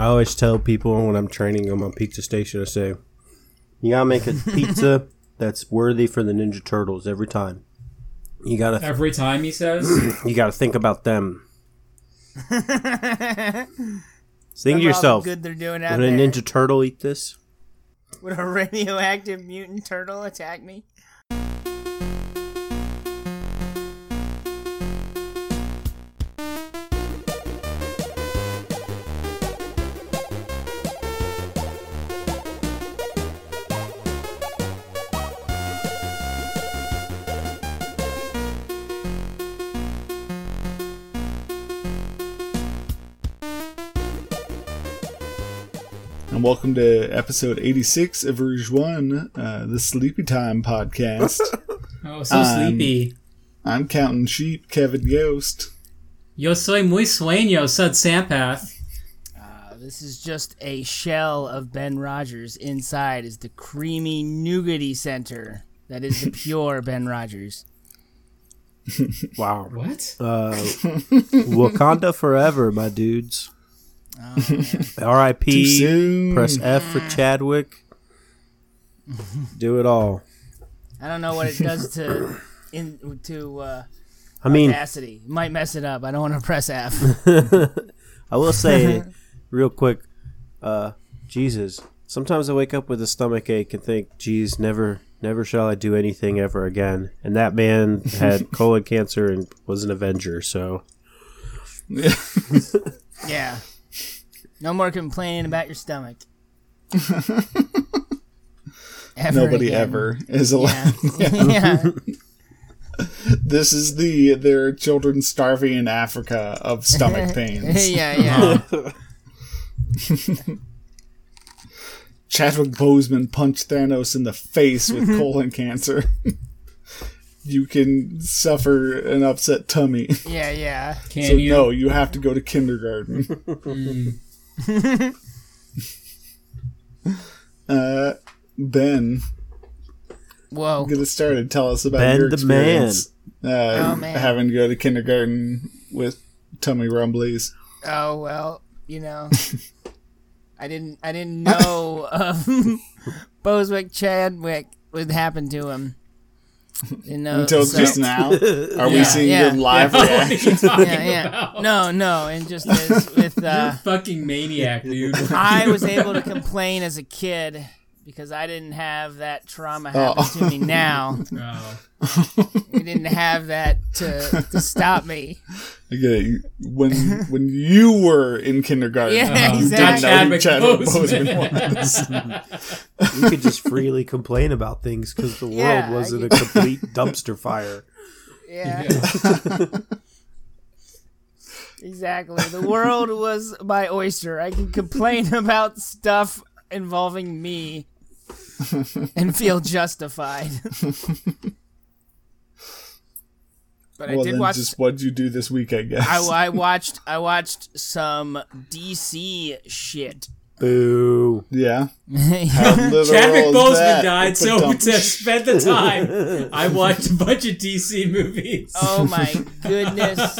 I always tell people when I'm training them on pizza station, I say, you gotta make a pizza that's worthy for the Ninja Turtles every time. You gotta Every time he says, you gotta think about them. Think to yourself, good they're doing out would a there. Ninja Turtle eat this? Would a radioactive mutant turtle attack me? Welcome to episode 86 of Rouge One, uh, the Sleepy Time podcast. "Oh, so Um, sleepy." I'm counting sheep, Kevin Ghost. Yo soy muy sueño, said Sampath. Uh, this is just a shell of Ben Rogers. Inside is the creamy nougaty center. That is the pure Ben Rogers. Wow. What? Uh, Wakanda forever, my dudes. Oh, R.I.P. Press F for Chadwick. Do it all. I don't know what it does to in to uh, I mean, Audacity. Might mess it up. I don't want to press F. I will say real quick, uh, Jesus. Sometimes I wake up with a stomach ache and think, geez, never never shall I do anything ever again. And that man had colon cancer and was an Avenger, so yeah. No more complaining about your stomach. Ever Nobody again. ever is allowed. Yeah. yeah. This is the there are children starving in Africa of stomach pains. yeah, yeah. Chadwick Boseman punched Thanos in the face with colon cancer. you can suffer an upset tummy. Yeah, yeah. Can so you? no, you have to go to kindergarten. Mm. uh, Ben, Whoa. get us started. Tell us about Ben your the experience. Uh, Oh, man. having to go to kindergarten with tummy rumblies. Oh well, you know. I didn't I didn't know um Boswick Chadwick would happen to him. You know Until so- just now, are we seeing yeah. good live what are reaction? you talking Yeah, yeah. about? No, no, and just as with uh Fucking maniac, dude. I was able to complain as a kid because I didn't have that trauma oh. happen Oh. to me now. Oh. We didn't have that to, to stop me. I get it. When when you were in kindergarten, Yeah, Oh, you exactly. didn't know who Chadwick Chadwick Boseman. Boseman was. you could just freely complain about things because the world Yeah, wasn't a complete dumpster fire. Yeah. exactly. The world was my oyster. I can complain about stuff involving me and feel justified. but I did then watch just what'd you do this week? I guess. I, I watched I watched some DC shit. Boo. yeah. yeah, How literal Chadwick is Boseman died, so Ba-dum. to spend the time, I watched a bunch of DC movies. Oh my goodness.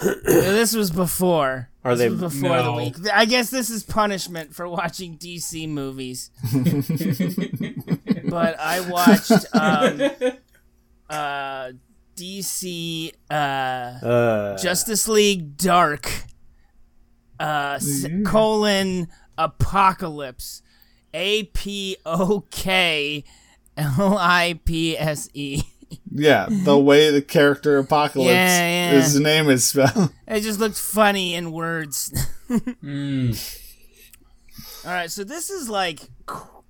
This was before. Are This they- was before the week? I guess this is punishment for watching DC movies. but I watched um, uh, DC uh, Uh, Justice League Dark uh, s- colon Apocalypse A P O K L I P S E. Yeah, the way the character Apocalypse, Yeah, yeah. his name is spelled. It just looked funny in words. Mm. All right, so this is like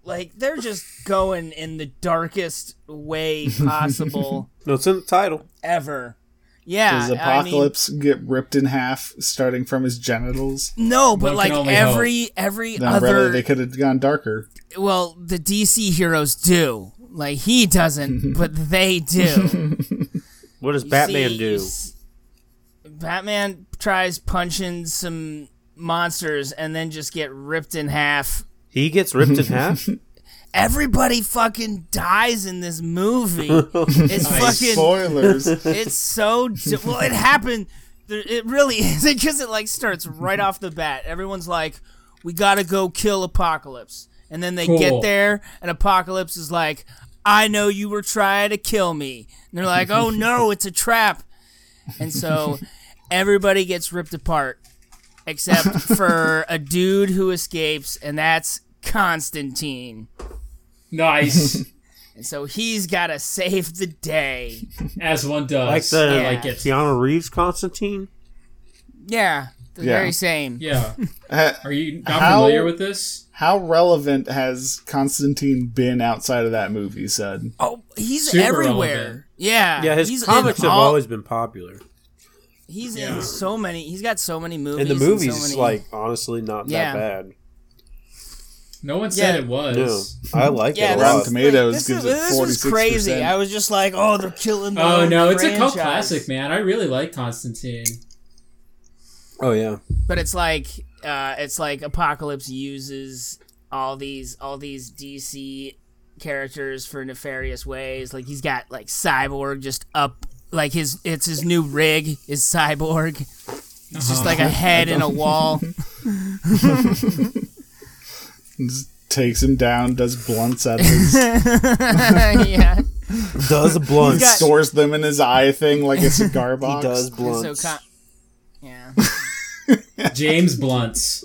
like they're just going in the darkest way possible no, it's in the title. ever. Yeah, Does I mean, Apocalypse get ripped in half, starting from his genitals? no, but like can only every every Then other really, they could have gone darker. well, the DC heroes do. Like he doesn't, but they do. What does You Batman see- do? s- Batman tries punching some monsters and then just get ripped in half. He gets ripped in half. Everybody fucking dies in this movie. It's fucking Spoilers. It's so d- well. It happened. It really is because it like starts right off the bat. Everyone's like, we gotta go kill Apocalypse. And then they Cool. get there, and Apocalypse is like, I know you were trying to kill me. And they're like, oh no, it's a trap. And so everybody gets ripped apart except for a dude who escapes, and that's Constantine. Nice. And so he's got to save the day. As one does. Like the Yeah. like it. Keanu Reeves Constantine. Yeah, the Yeah. very same. Yeah. Are you not How- familiar with this? How relevant has Constantine been outside of that movie, Sud? Oh, he's Super everywhere. relevant. Yeah, Yeah, his he's comics have all- always been popular, He's in so many. He's got so many movies. and the movies, so many, like honestly, not Yeah. that bad. No one said Yeah. it was. No, I like yeah, it a Rotten lot. Tomatoes this gives is, it this was 46%. crazy. I was just like, oh, they're killing. The Oh whole no, it's a cult classic, man. I really like Constantine. Oh yeah, But it's like, uh, it's like Apocalypse uses all these all these DC characters for nefarious ways. Like he's got like Cyborg just up, like his it's his new rig is Cyborg. It's just like a head in a wall. Takes him down, does blunts at of his, yeah. does blunts. got- stores them in his eye thing like a cigar he box. does So blunts. con- yeah. James Blunts.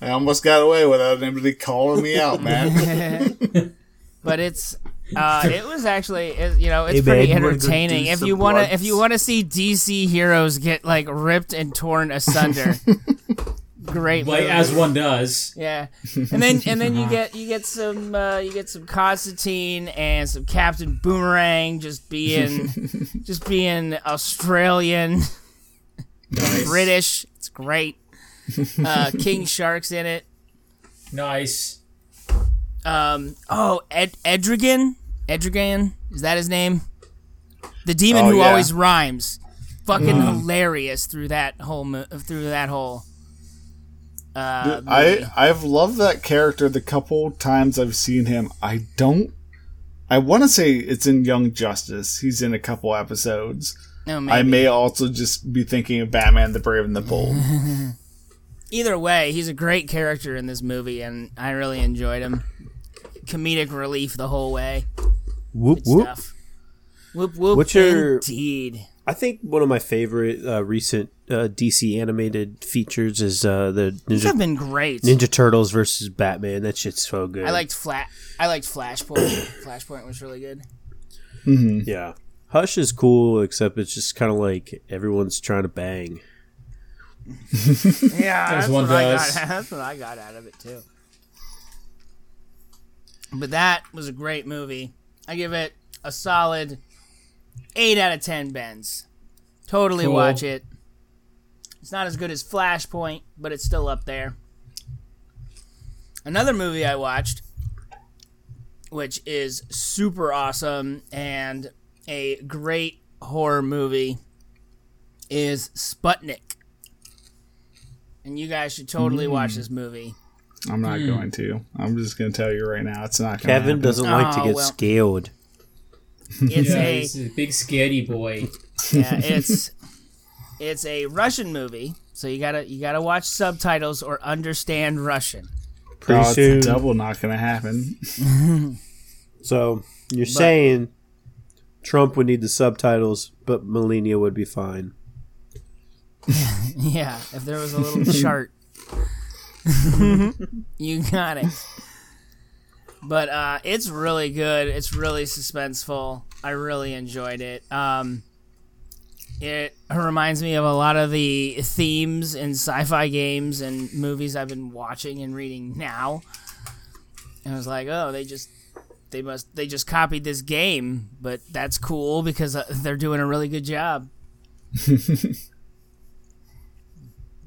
I almost got away without anybody calling me out, man. but it's uh, it was actually it, you know it's Hey, pretty man, you wanna go entertaining if you want to if you want to see DC heroes get like ripped and torn asunder. Great, Like as one does. yeah, and then and then you get you get some uh, you get some Constantine and some Captain Boomerang just being just being Australian, Nice. British. It's great. Uh, King Shark's in it. Nice. um oh Ed- Edrigan Edrigan is that his name the demon Oh, who yeah. always rhymes fucking hilarious through that whole mo- through that whole uh movie. I I've loved that character the couple times I've seen him. I don't. I want to say it's in Young Justice. He's in a couple episodes. No, I may also just be thinking of Batman: The Brave and the Bold. either way he's a great character in this movie and I really enjoyed him. Comedic relief the whole way. Whoop Good whoop. stuff. Whoop whoop What's your- indeed. I think one of my favorite uh, recent uh, DC animated features is uh, the these have been great. Ninja Turtles versus Batman. That shit's so good. I liked flat I liked Flashpoint. Flashpoint was really good. Yeah, Hush is cool, except it's just kind of like everyone's trying to bang. Yeah, As that's one what I got. That's what I got out of it too. But that was a great movie. I give it a solid eight out of ten. Bens, totally Cool. watch it. It's not as good as Flashpoint, but it's still up there. Another movie I watched, which is super awesome and a great horror movie, is Sputnik. And you guys should totally watch this movie. I'm not Hmm. going to. I'm just going to tell you right now, it's not. Gonna Kevin happen. doesn't like to Oh, get well. scaled. It's Yeah, a he's a big scary boy. yeah, it's it's a Russian movie, so you gotta you gotta watch subtitles or understand Russian. Pretty Oh, it's soon. double not going to happen. So you're saying Trump would need the subtitles, but Melania would be fine. Yeah, if there was a little chart, you got it. But uh, it's really good. It's really suspenseful. I really enjoyed it. Um, it reminds me of a lot of the themes in sci-fi games and movies I've been watching and reading now. And I was like, oh, they just they must they just copied this game, but that's cool because uh, they're doing a really good job.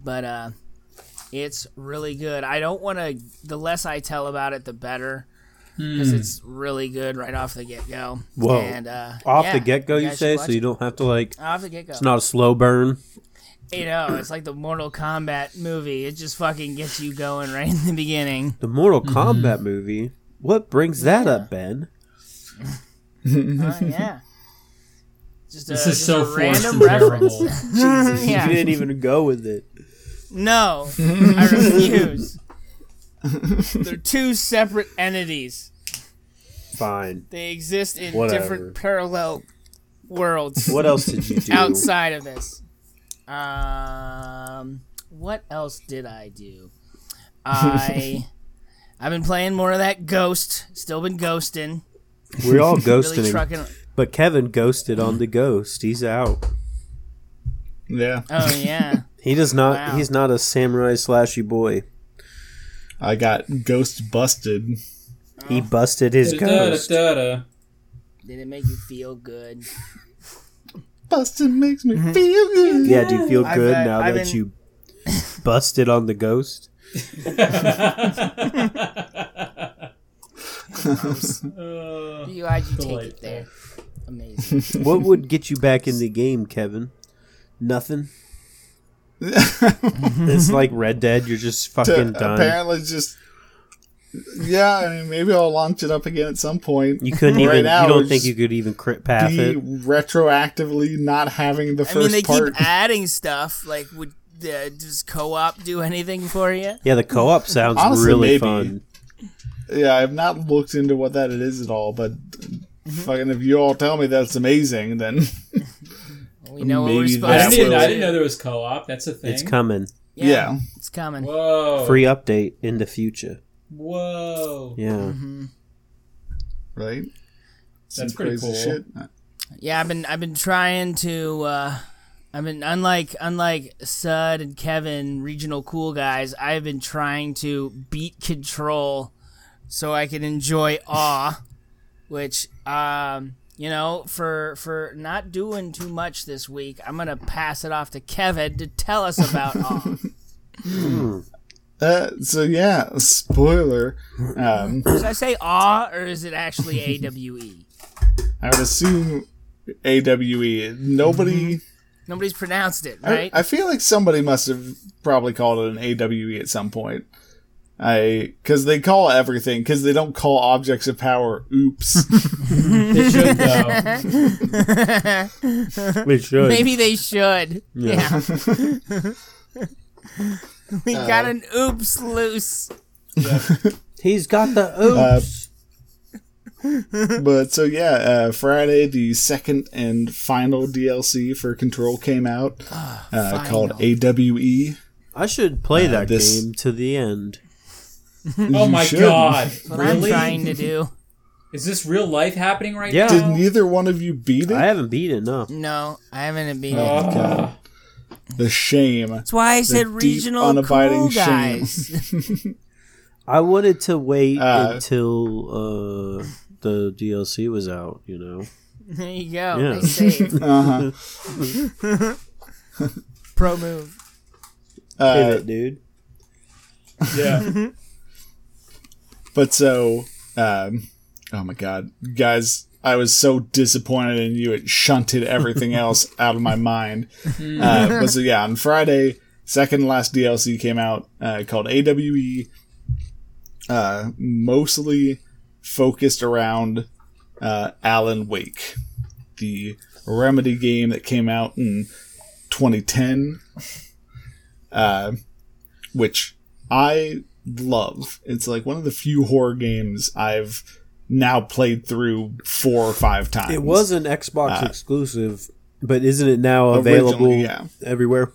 but uh it's really good. I don't want to the less I tell about it the better because it's really good right off the get-go. Whoa. And uh Off yeah, the get go, you guys say, so you don't have to like. off the get-go. It's not a slow burn. You know, it's like the Mortal Kombat movie. It just fucking gets you going right in the beginning. The Mortal Kombat movie. What brings that up, Ben? Oh yeah. Just a, This is just so a forced random and reference. terrible. yeah. You didn't even go with it. No, I refuse. They're two separate entities. Fine. They exist in Whatever. different parallel worlds What else did you do? outside of this. Um, what else did I do? I I've been playing more of that Ghost. Still been ghosting. We're all Really ghosting, trucking. but Kevin ghosted on the ghost. He's out. Yeah, Oh yeah. He does not. Wow. He's not a samurai slashy boy. I got ghost busted. He busted his ghost. Did it make you feel good? Busted makes me mm-hmm. feel good. Yeah, do you feel I've good now I've that been- you busted on the ghost? You how'd you take it there? Amazing. What would get you back in the game, Kevin? Nothing. it's like Red Dead. You're just To fucking done. apparently just. Yeah, I mean, maybe I'll launch it up again at some point. You couldn't Right even. now, you don't think you could even crit path be it? retroactively not having the I first mean, they part. keep adding stuff. Like, would uh, does co-op do anything for you? Yeah, the co-op sounds Honestly, really maybe. fun. yeah, I've not looked into what that it is at all, but Mm-hmm. fucking if you all tell me that's amazing, then We know what we're Maybe supposed I to didn't, I didn't know there was co-op. That's a thing. It's coming. yeah. it's coming. Whoa. Free update in the future. Whoa. Yeah. Mm-hmm. right. That's Some pretty crazy cool. shit. Yeah, I've been I've been trying to. Uh, I've been unlike unlike Sud and Kevin, regional cool guys. I've been trying to beat control so I can enjoy awe, which um. You know, for for not doing too much this week, I'm gonna pass it off to Kevin to tell us about awe. Uh, so yeah, spoiler. Um, Did I say awe or is it actually A W E? I would assume AWE. Nobody. Nobody's pronounced it, right? I, feel like somebody must have probably called it an AWE at some point. I because they call everything because they don't call objects of power. Oops. They should though. We should. Maybe they should. Yeah. Yeah. we got an oops loose. He's got the Uh, oops. But so yeah, uh, Friday the second and final DLC for Control came out, uh, called AWE. I should play uh, that this- game to the end. Oh my should. god. What really? I'm trying to do. Is this real life happening right Yeah. now? Did neither one of you beat it? I haven't beat it. No. No, I haven't beat it. Oh, the shame. That's why I said deep, regional unabiding cool shame. guys. I wanted to wait Uh, until uh, the DLC was out. You know. there you go. Yeah. They saved. Uh-huh. Pro move. Uh, Pivot, dude. yeah. But so, um, oh my god, guys, I was so disappointed in you. It shunted everything else out of my mind. Uh, but so yeah, on Friday, second and last DLC came out uh, called AWE. Uh, mostly focused around uh, Alan Wake, the Remedy game that came out in 2010, uh, which I love. It's like one of the few horror games I've now played through four or five times. It was an Xbox exclusive, but isn't it now available yeah. everywhere?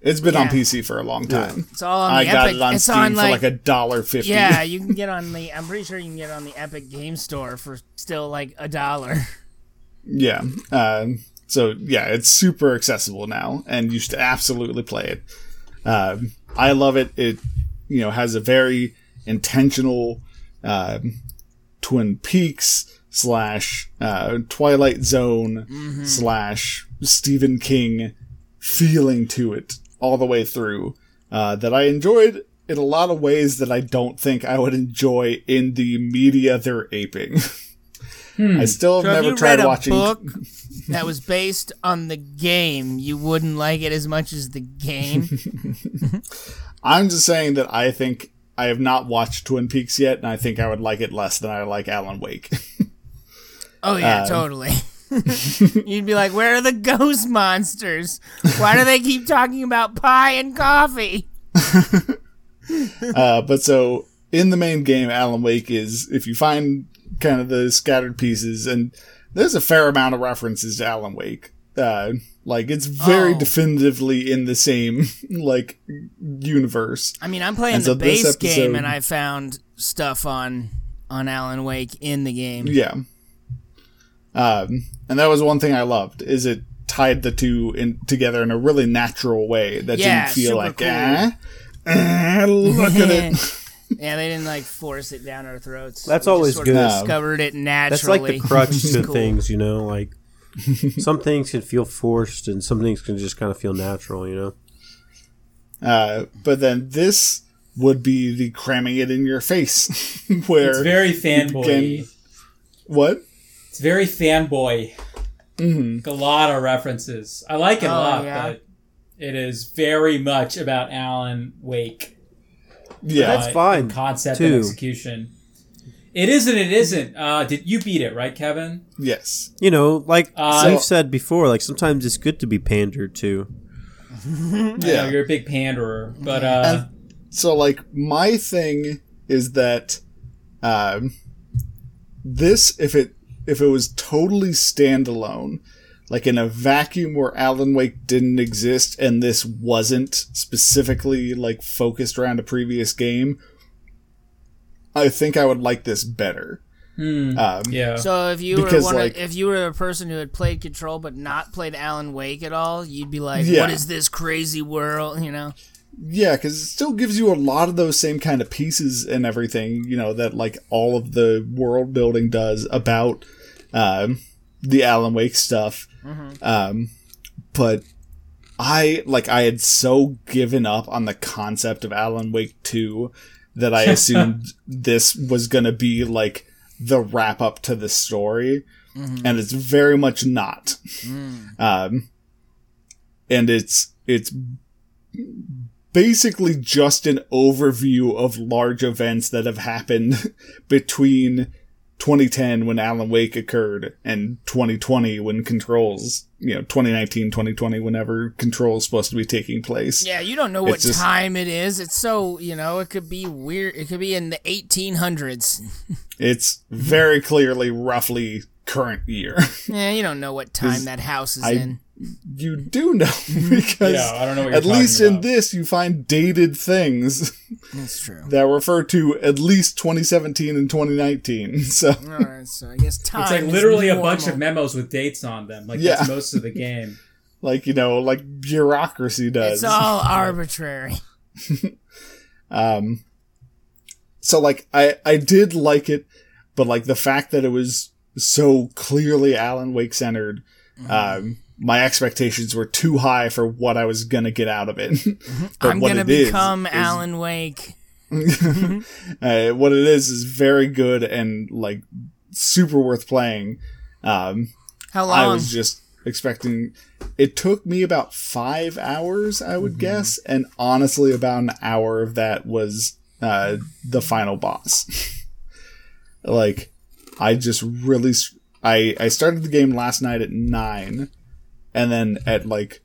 It's been on PC for a long time. It's all on I the got Epic. it on it's Steam on for like, like a dollar fifty. yeah, you can get on the. I'm pretty sure you can get on the Epic Game Store for still like a dollar. Yeah. Um, so yeah, it's super accessible now, and you should absolutely play it. Um, I love it. It you know has a very intentional um, Twin Peaks slash uh, Twilight Zone slash Stephen King feeling to it all the way through. Uh, that I enjoyed in a lot of ways that I don't think I would enjoy in the media they're aping. I still have So never you tried read a watching. book that was based on the game, you wouldn't like it as much as the game. I'm just saying that I think I have not watched Twin Peaks yet, and I think I would like it less than I like Alan Wake. Oh yeah, Um, totally. You'd be like, "Where are the ghost monsters? Why do they keep talking about pie and coffee?" Uh, but so in the main game, Alan Wake is if you find kind of the scattered pieces, and there's a fair amount of references to Alan Wake. Uh, like it's very Oh. definitively in the same like universe. I mean, I'm playing And the so base game, and I found stuff on on Alan Wake in the game. Yeah. Um, and that was one thing I loved is it tied the two in together in a really natural way that Yeah, didn't feel like cool. eh, eh, look at it. yeah, they didn't like force it down our throats. That's We just always sort of good. Discovered it naturally. That's like the crutch Which to cool. things, you know. Like some things can feel forced, and some things can just kind of feel natural, you know. Uh, but then this would be the cramming it in your face, where It's very fanboy. can- what? It's very fanboy. Mm-hmm. A lot of references. I like it a Oh, lot, yeah. but it is very much about Alan Wake. Yeah, That's fine, Concept too. and execution. It isn't. It isn't. Uh, did you beat it right, Kevin? yes, You know, like Uh, we've said before, like sometimes it's good to be pandered to. I know yeah. you're a big panderer, but uh, so like my thing is that um this if it if it was totally standalone like in a vacuum where Alan Wake didn't exist and this wasn't specifically like focused around a previous game I think I would like this better hmm, um yeah. So if you were one like- of, if you were a person who had played Control but not played Alan Wake at all, you'd be like, Yeah. "What is this crazy world?" You know? Yeah, because it still gives you a lot of those same kind of pieces and everything, you know, that like all of the world building does about um, the Alan Wake stuff. Um, but I like I had so given up on the concept of Alan Wake 2 that I assumed this was going to be like the wrap up to the story. And it's very much not. Um, and it's it's basically just an overview of large events that have happened between 2010 when Alan Wake occurred and 2020 when Controls, you know, 2019, 2020 whenever Control's supposed to be taking place. Yeah, you don't know what just- time it is. It's so you know, it could be weird. It could be in the 1800s. It's very clearly roughly current year. yeah, you don't know what time that house is I- in. You do know because Yeah, I don't know what at least talking in this you find dated things That's true. that refer to at least 2017 and 2019. So All right, so I guess time. It's like is literally a bunch of memos with dates on them. Like Yeah. that's most of the game. like you know like bureaucracy does It's all arbitrary. um so like i i did like it but like the fact that it was so clearly alan wake centered um my expectations were too high for what i was gonna get out of it but I'm what gonna it is become is- Alan Wake. uh, what it is is very good and like super worth playing um How long? I was just expecting. It took me about five hours, I would guess, and honestly, about an hour of that was uh, the final boss. like, I just really, I I started the game last night at nine, and then at like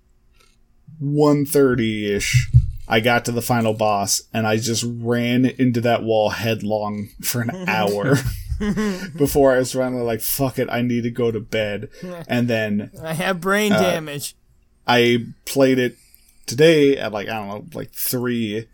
1.30 ish. I got to the final boss and I just ran into that wall headlong for an hour before I was finally like, fuck it, I need to go to bed. And then I have brain Uh, damage. I played it today at like, I don't know, like three.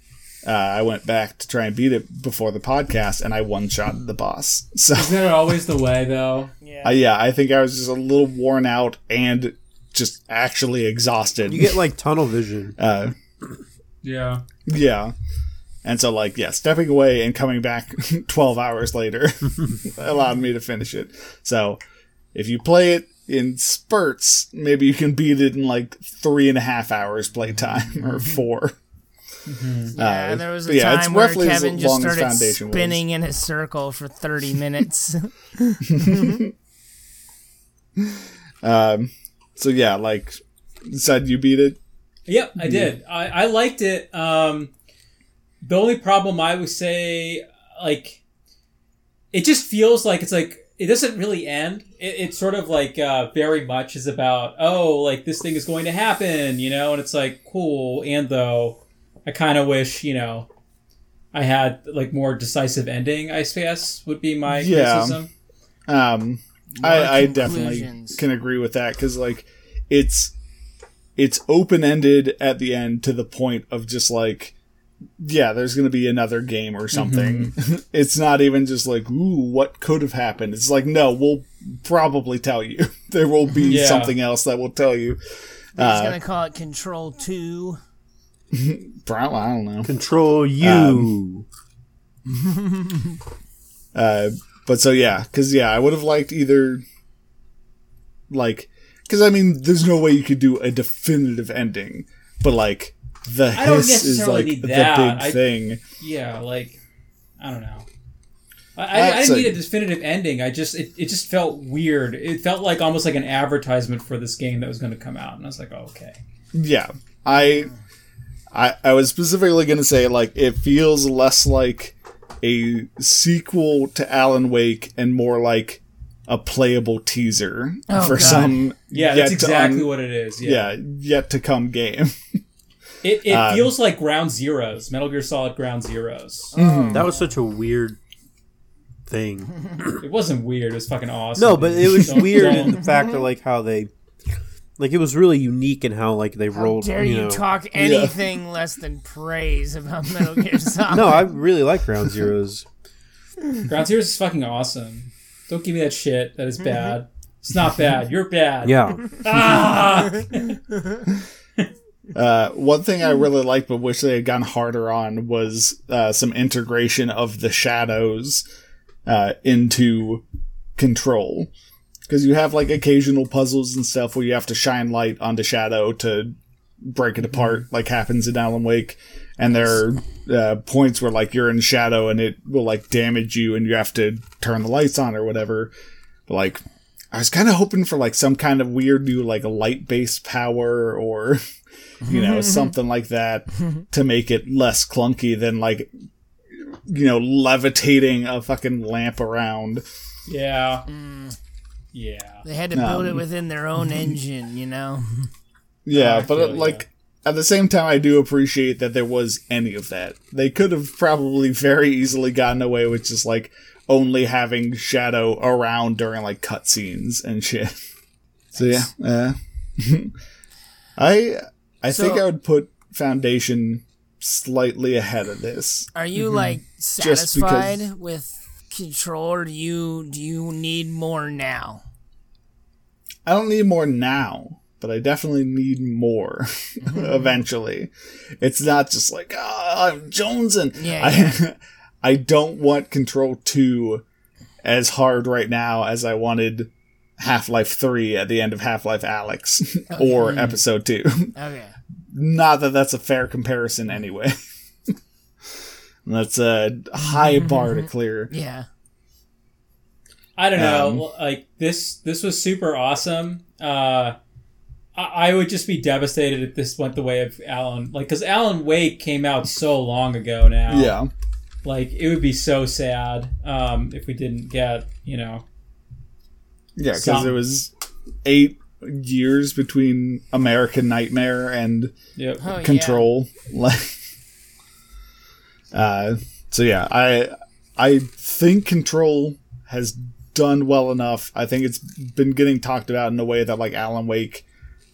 Uh, I went back to try and beat it before the podcast and I one shot the boss. So, Isn't that always the way though? Yeah. uh, yeah, I think I was just a little worn out and just actually exhausted. You get like tunnel vision. uh, Yeah. Yeah. And so, like, yeah, stepping away and coming back 12 hours later allowed me to finish it. So, if you play it in spurts, maybe you can beat it in like three and a half hours playtime or four. Yeah, Uh, there was a yeah, time where Kevin just started Foundation was. spinning in a circle for 30 minutes. Um, so, yeah, like, said you beat it? Yep, I did. I, I liked it. Um, the only problem I would say, like, it just feels like it's like it doesn't really end. It, it's sort of like uh, very much is about oh, like this thing is going to happen, you know, and it's like cool. And though, I kind of wish you know, I had like more decisive ending. I guess would be my Yeah. criticism. Um, I, I definitely can agree with that because like it's it's open ended at the end to the point of just like yeah, there's gonna be another game or something. it's not even just like ooh, what could have happened. It's like no, we'll probably tell you. there will be Yeah. something else that will tell you. He's Uh, gonna call it Control Two. Probably, I don't know. Control you. Uh, but so yeah, because yeah, I would have liked either like because I mean, there's no way you could do a definitive ending, but like the hiss is like the big I- thing. Yeah, like I don't know. I, I, I didn't a- need a definitive ending. I just it, it just felt weird. It felt like almost like an advertisement for this game that was going to come out, and I was like, oh, okay. Yeah, I, I, I was specifically gonna say like it feels less like a sequel to Alan Wake and more like a playable teaser Oh, for God. some Yeah, that's exactly un- what it is. Yeah, yeah yet to come game. it, it Um, feels like Ground Zeroes, Metal Gear Solid Ground Zeroes. Mm-hmm. That was such a weird thing. It wasn't weird. It was fucking awesome. No, but it was weird in the fact that like how they, like it was really unique in how like they How rolled. dare you, know. talk anything less than praise about Metal Gear Solid? No, I really like Ground Zeroes. Ground Zeroes is fucking awesome. Don't give me that shit. That is bad. It's not bad. You're bad. Yeah, Ah! Uh, one thing I really liked but wish they had gone harder on was uh, some integration of the shadows uh, into control. Because you have like occasional puzzles and stuff where you have to shine light onto shadow to break it apart, like happens in Alan Wake. And there are uh, points where like you're in shadow and it will like damage you and you have to turn the lights on or whatever. But like, I was kind of hoping for like some kind of weird new like light based power or you know something like that to make it less clunky than like you know levitating a fucking lamp around. yeah. Mm. Yeah. They had to build it Um, within their own engine, you know? Yeah, but feel it, ya. like at the same time, I do appreciate that there was any of that. They could have probably very easily gotten away with just like only having Shadow around during like cutscenes and shit. So yeah, uh, I I think I would put Foundation slightly ahead of this. Are you like satisfied with control or do you do you need more now? I don't need more now, but I definitely need more mm-hmm. eventually. It's not just like, oh, I'm jonesing. Yeah, I, yeah. I don't want Control 2 as hard right now as I wanted Half Life 3 at the end of Half Life Alyx or Episode 2. Okay. not that that's a fair comparison anyway. That's a high bar to clear. Yeah. I don't know. Um, like this, this was super awesome. Uh, I, I would just be devastated if this went the way of Alan. Like, because Alan Wake came out so long ago now. Yeah. Like, it would be so sad um, if we didn't get, you know. Yeah, because it was eight years between American Nightmare and Yep. Oh, yeah. Control. Like, uh, so yeah, I I think Control has done well enough. I think it's been getting talked about in a way that like Alan Wake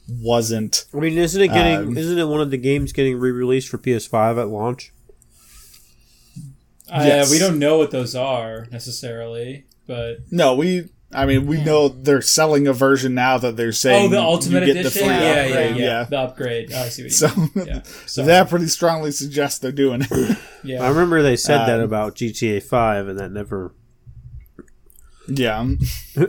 wasn't. I mean, isn't it getting? Um, isn't it one of the games getting re-released for PS5 at launch? Yes. Uh, we don't know what those are necessarily, but No, we. I mean, we know they're selling a version now that they're saying oh, the Ultimate you get Edition. the free yeah, yeah, upgrade. yeah, The upgrade. Oh, I see what you So, mean. Yeah. So, that pretty strongly suggests they're doing it. yeah. I remember they said that Um, about GTA 5, and that never. yeah.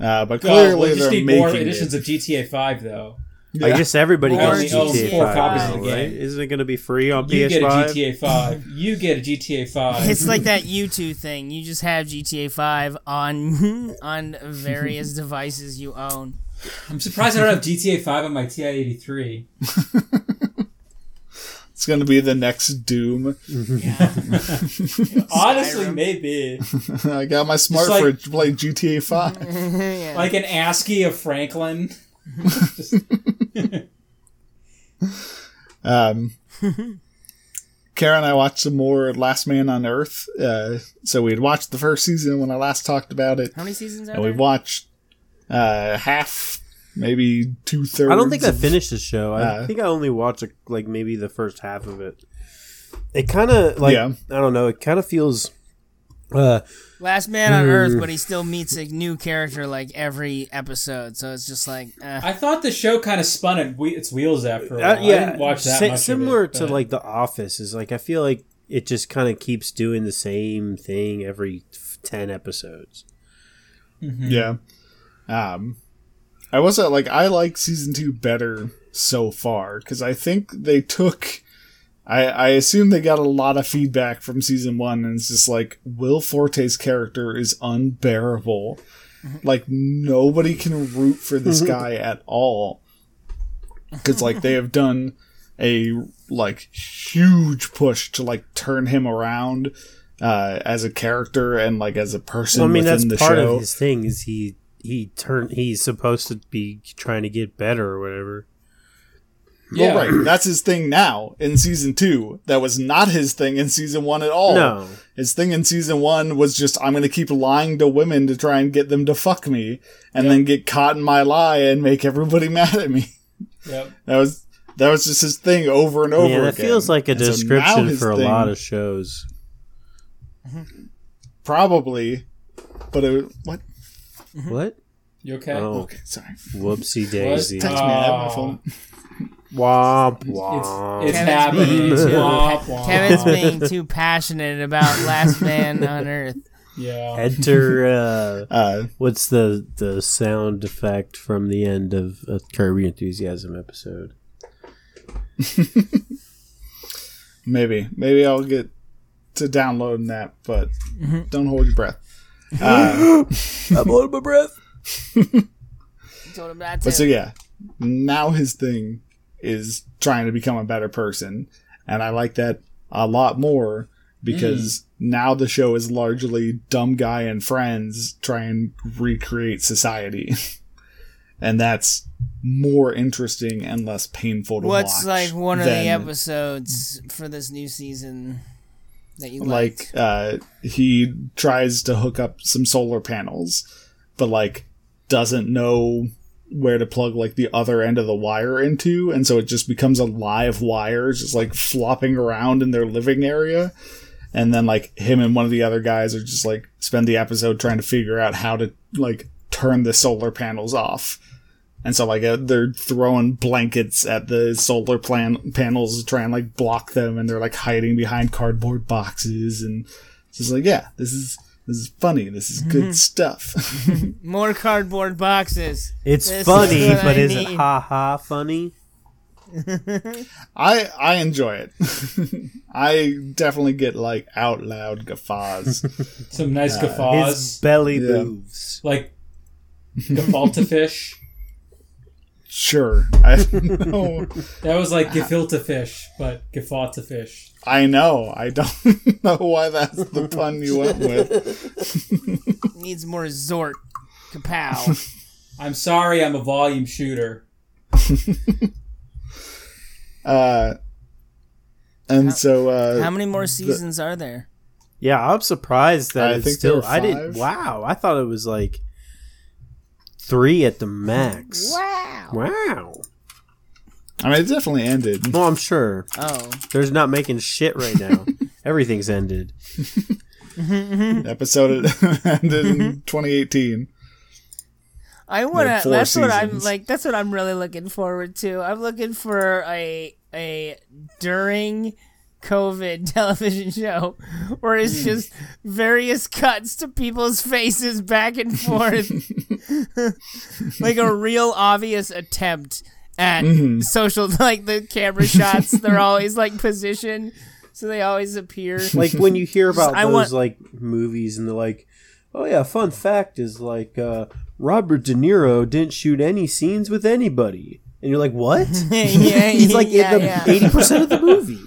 Uh, but Well, clearly we just they're need making more it. editions of GTA 5, though. I guess everybody More gets owns GTA four 5 copies now, of the right? game. Isn't it going to be free on You get a PS5? GTA 5. You get a GTA 5. It's like that U2 thing. You just have GTA 5 on on various devices you own. I'm surprised I don't have GTA 5 on my TI-83. It's It's gonna be the next Doom. Honestly, maybe I got my smart like- fridge to play GTA Five. yeah. like an ASCII of Franklin. Just- Um, Kara and I watched some more Last Man on Earth. Uh, so we had watched the first season when I last talked about it, How many seasons are and there? we've watched uh, half, maybe two thirds. I don't think I finished the show. I Uh, think I only watched like maybe the first half of it. It kind of like Yeah. I don't know. It kind of feels. Uh, Last man on Earth, Mm. but he still meets a new character like every episode. So it's just like, uh, I thought the show kind of spun at we- its wheels after a uh, while. yeah, I didn't watch that si- much. similar of it, to but- like The Office is like I feel like it just kind of keeps doing the same thing every f- ten episodes. Yeah. Um, I was uh, like, I like season two better so far because I think they took. I, I assume they got a lot of feedback from season one, and it's just like Will Forte's character is unbearable. Like nobody can root for this guy at all because like they have done a like huge push to like turn him around uh, as a character and like as a person Well, I mean, within that's the part show. of his thing. Is he he turn he's supposed to be trying to get better or whatever. yeah, Well, right. That's his thing now in season two. That was not his thing in season one at all. No, His thing in season one was just, I'm going to keep lying to women to try and get them to fuck me and then get caught in my lie and make everybody mad at me. Yep. That was, that was just his thing over and over yeah, that again. feels like a And description his for a thing- lot of shows. Probably. But it, what? What? You okay? Oh, Okay, sorry. whoopsie daisy! Text me. I have my phone. Womp It's, womp. it's Kevin's happening. being Womp, womp. Kevin's being too passionate about Last Man on Earth. yeah. Enter. Uh, Uh, what's the the sound effect from the end of a Curb Your Enthusiasm episode? maybe. Maybe I'll get to downloading that, but don't hold your breath. Uh, I'm holding my breath. Told him not to. But so yeah, now his thing is trying to become a better person, and I like that a lot more because now the show is largely dumb guy and friends try and recreate society, and that's more interesting and less painful to watch. What's like one of the episodes for this new season that you like liked? uh, he tries to hook up some solar panels, but like doesn't know where to plug like the other end of the wire into, and so it just becomes a live wire just like flopping around in their living area. And then like him and one of the other guys are just like spend the episode trying to figure out how to like turn the solar panels off. And so like uh, they're throwing blankets at the solar plan- panels to try and like block them, and they're like hiding behind cardboard boxes, and it's just like yeah, this is this is funny, this is good stuff. More cardboard boxes. It's This funny, what but I is it need. ha ha funny? I I enjoy it. I definitely get like out loud guffaws. Some nice His guffaws. belly Yeah. moves. like gefilte fish. Sure, I know. That was like gefilte fish, but gefilte fish. I know. I don't know why that's the pun you went with. Needs more Zort. Kapow. I'm sorry, I'm a volume shooter. Uh, and so uh, How many more seasons are there? Yeah, I'm surprised that I it's think still. there are I didn't. Wow, I thought it was like three at the max. Wow. Wow. I mean, it definitely ended. Well, I'm sure Oh. there's not making shit right now. Everything's ended. Episode ended in 2018. I want to. four That's what I'm like. That's what I'm really looking forward to. I'm looking for a a during COVID television show where Hmm. it's just various cuts to people's faces back and forth, like a real obvious attempt at Mm-hmm. social. Like the camera shots, they're always like positioned, so they always appear. Like when you hear about I those want- like movies and they're like, oh yeah, fun fact is like uh, Robert De Niro didn't shoot any scenes with anybody, and you're like, what? yeah, He's like yeah, in the yeah. eighty percent of the movie.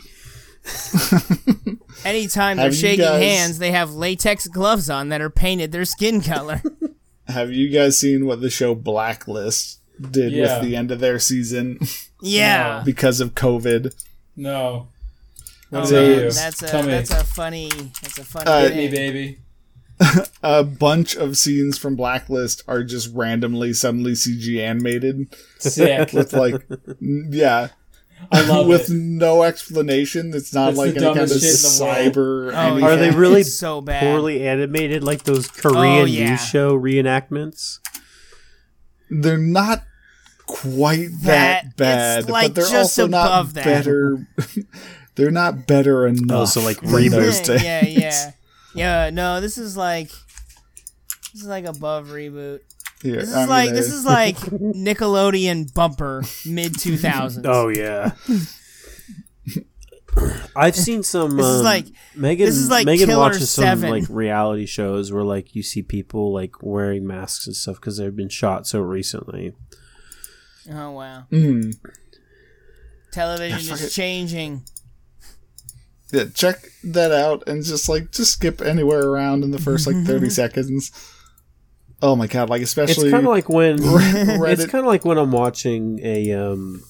Anytime they're shaking guys- hands, they have latex gloves on that are painted their skin color. Have you guys seen what the show Blacklist did Yeah. with the end of their season yeah. because of COVID? No. Oh, What So about that's a Tell me. that's a funny that's a funny Uh, Hit me, baby. A bunch of scenes from Blacklist are just randomly suddenly CG animated Sick. with like, yeah, I love with it. no explanation. It's not That's like the any kind of dumbest shit in the cyber. Oh, anything. Are they really It's so bad? Poorly animated, like those Korean Oh, yeah. news show reenactments. They're not quite That- that, bad, like, but they're just also not that. better. they're not better enough. Oh, so, like, than reboot. yeah, yeah, yeah, yeah. No, this is like this is like above reboot. Here, This is I'm like gonna- this is like Nickelodeon bumper mid two thousands. Oh yeah. I've seen some. This is um, like- Megan. this is like Megan Killer watches some 7. like reality shows where like you see people like wearing masks and stuff because they've been shot so recently. Oh wow. Mm. Television Yeah, is changing. Yeah, check that out and just like just skip anywhere around in the first like thirty seconds. Oh my god! Like especially, It's especially kind of like when it's kind of like when I'm watching a um,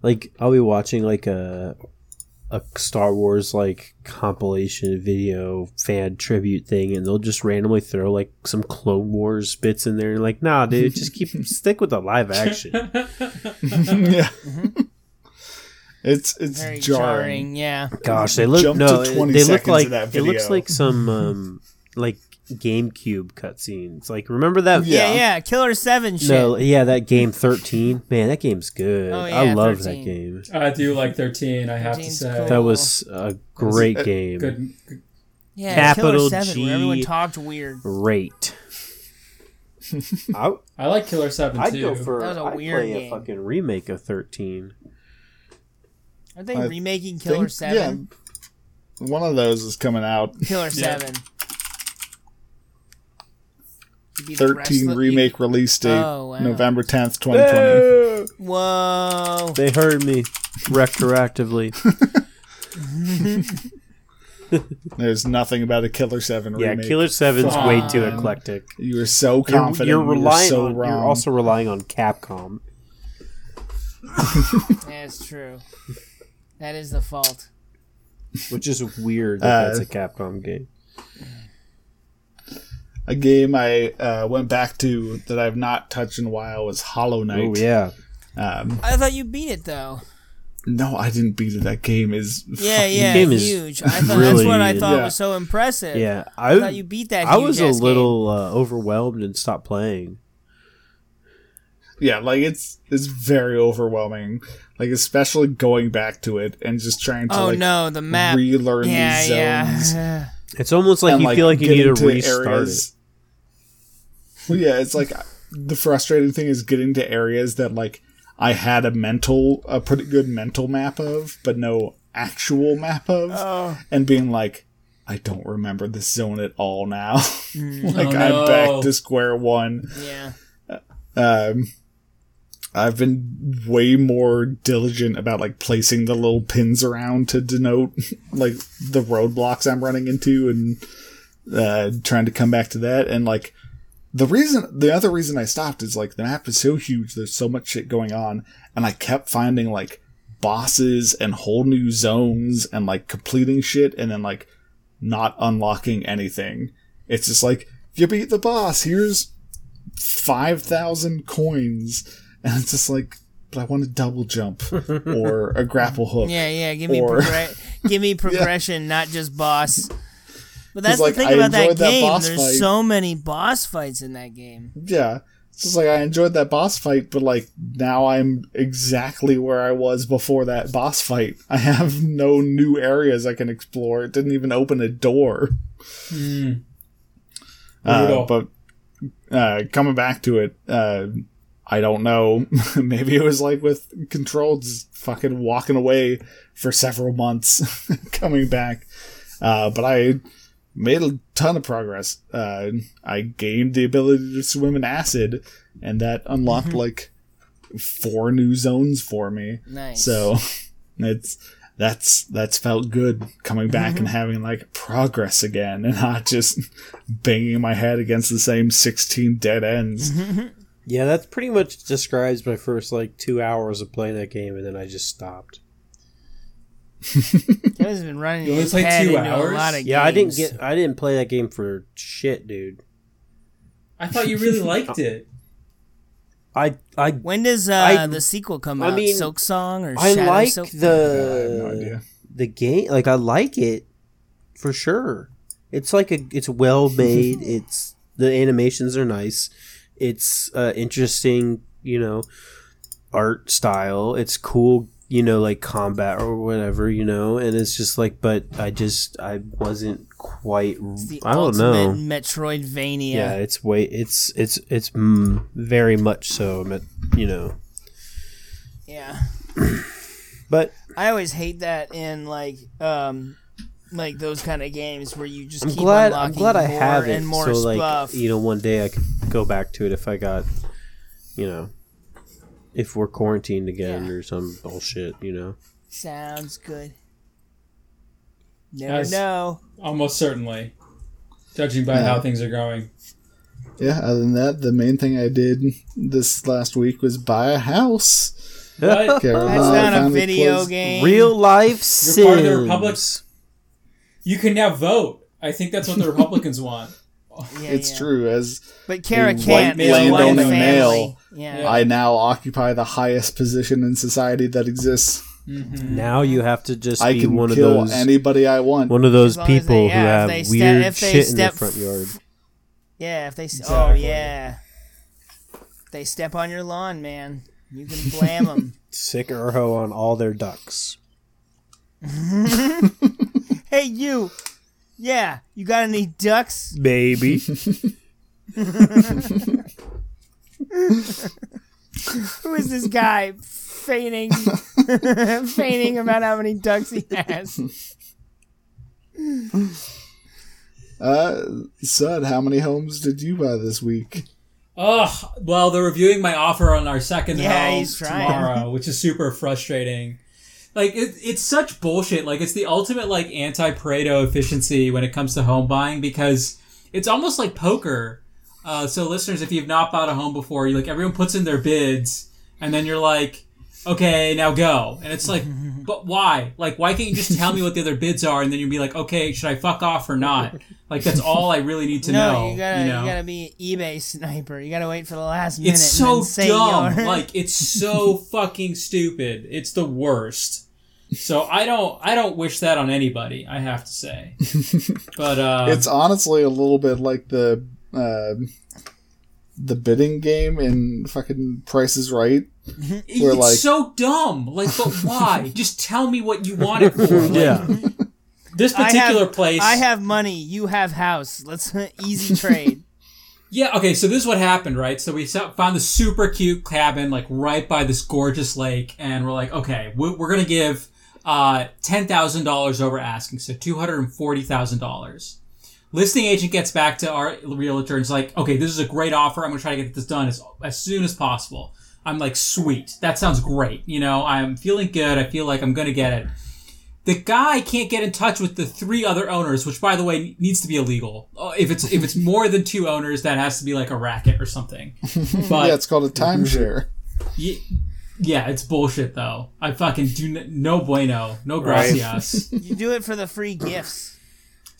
like I'll be watching like a a Star Wars like compilation video fan tribute thing, and they'll just randomly throw like some Clone Wars bits in there, and like, nah, dude, just keep stick with the live action. yeah. It's it's Mm-hmm. Very jarring. jarring. Yeah. Gosh, they look Jump no, to 20 they look like of that it looks like some um like GameCube cutscenes. Like, remember that? Yeah, yeah, Killer Seven. Shit. No, yeah, that game thirteen. Man, that game's good. Oh, yeah, I love 13. that game. I do like thirteen. I have to say cool. that was a great was a, game. Good, good. Yeah, capital Killer 7, G. Where everyone talked weird. Great. I, I like Killer Seven I'd too. Go for, that was a I'd weird play game. a fucking remake of thirteen. Are they I remaking Killer Seven? Yeah. One of those is coming out. Killer Seven. Yeah. 13 remake release date, oh, wow. November 10th, 2020. Whoa. They heard me retroactively. There's nothing about a Killer 7 remake. Yeah, Killer Seven Fine. way too eclectic. You are so confident. You're, you're relying you're so on, wrong. You're also relying on Capcom. That's true. That is the fault. Which is weird that uh, that's a Capcom game a game I uh, went back to that I've not touched in a while was Hollow Knight. Oh yeah, Um, I thought you beat it though. no, I didn't beat it. That game is Yeah, fucking- yeah, game is huge. I thought that's what I thought Yeah. was so impressive. yeah. I I thought you beat that. I was a little uh, overwhelmed and stopped playing. yeah, like it's it's very overwhelming. Like especially going back to it and just trying to Oh like no, the map. relearn yeah, these zones. yeah. It's almost like and, you feel like you need to restart areas- Well, yeah, it's like the frustrating thing is getting to areas that like I had a mental, a pretty good mental map of, but no actual map of, Oh. and being like, I don't remember this zone at all now. like Oh, I'm back to square one. Yeah. Um, I've been way more diligent about like placing the little pins around to denote like the roadblocks I'm running into and uh, trying to come back to that. And like the reason, the other reason I stopped is like the map is so huge. There's so much shit going on, and I kept finding like bosses and whole new zones and like completing shit and then like not unlocking anything. It's just like you beat the boss. Here's five thousand coins, and it's just like, but I want a double jump or a grapple hook. Yeah, yeah. Give me Or- progre- give me progression, not just boss. But that's like, the thing I about that enjoyed that game. boss There's fight. so many boss fights in that game. Yeah. It's just like I enjoyed that boss fight, but like now I'm exactly where I was before that boss fight. I have no new areas I can explore. It didn't even open a door. Hmm. Uh, but uh, coming back to it, uh, I don't know. Maybe it was like with Control, just fucking walking away for several months, coming back. Uh, but I made a ton of progress. Uh, I gained the ability to swim in acid, and that unlocked mm-hmm. like four new zones for me. Nice. So it's that's that's felt good coming back and mm-hmm. having like progress again and not just banging my head against the same 16 dead ends mm-hmm. Yeah, that pretty much describes my first like two hours of playing that game, and then I just stopped. Kevin's been running You only his played two hours? a lot of Yeah, I didn't get. I didn't play that game for shit, dude. I thought you really liked it. I I When does uh, I- the sequel come I out? mean, Silksong or I Shadow like Silk? I have no the idea the game. Like I like it for sure. It's like a. It's well made. it's the animations are nice. It's uh, interesting. You know, art style. It's cool. You know, like combat or whatever. You know, and it's just like. But I just I wasn't quite. I don't know. Metroidvania. Yeah, it's way. It's it's it's mm, very much so. You know, yeah. but I always hate that in like um like those kind of games where you just I'm keep glad. I'm unlocking glad I have it. and more so like you know, one day I could go back to it if I got, you know, if we're quarantined again Yeah. or some bullshit. You know. Sounds good. Never As- know. Almost certainly. Judging by how things are going. yeah other than that the main thing i did this last week was buy a house What? Carolina That's not a video closed- game. Real life You're part of the Sims. Republic? You can now vote. I think that's what the Republicans want. Yeah, it's yeah. true as But Kara A can't. white It's one landowning family. male. Yeah. i now occupy the highest position in society that exists mm-hmm. Now you have to just i be can one of kill those anybody i want one of those As long as people they- who yeah, if have they step- weird if they shit in their front yard. Yeah, if they s oh yeah, If they step on your lawn, man. You can blame them. Sick Urho on all their ducks. hey, you. Yeah, you got any ducks? Baby. Who is this guy feigning, feigning about how many ducks he has? uh Sud, how many homes did you buy this week Oh, Well, they're reviewing my offer on our second Yeah, home tomorrow, which is super frustrating. Like it, it's such bullshit. Like it's the ultimate like anti-Pareto efficiency when it comes to home buying because it's almost like poker. Uh, so listeners, if you've not bought a home before, you like everyone puts in their bids, and then you're like, okay, now go. And it's like, but why? Like, why can't you just tell me what the other bids are, and then you'll be like, okay, should I fuck off or not? Like that's all I really need to no, know. you gotta, you you, gotta be an eBay sniper. You gotta wait for the last minute. It's and so then say dumb. your- like it's so fucking stupid. It's the worst. So I don't I don't wish that on anybody, I have to say. But uh it's honestly a little bit like the uh, the bidding game in fucking Price is Right. it's we're like- so dumb. Like but why? Just tell me what you want it for. Like, yeah. This I particular have, place I have money. You have house. Let's easy trade. Yeah, okay, so this is what happened, right? So we found the super cute cabin, like, right by this gorgeous lake, and we're like, okay, we- we're gonna give, uh, $10,000 over asking, so $240,000. Listing agent gets back to our realtor and is like, okay, this is a great offer, I'm gonna try to get this done as, as soon as possible. I'm like, sweet, that sounds great, you know, I'm feeling good, I feel like I'm gonna get it. The guy can't get in touch with the three other owners, which, by the way, needs to be illegal. Uh, If it's if it's more than two owners, that has to be like a racket or something. But yeah, it's called a timeshare. Ye- yeah, it's bullshit though. I fucking do n- no bueno, no gracias. You do it for the free gifts.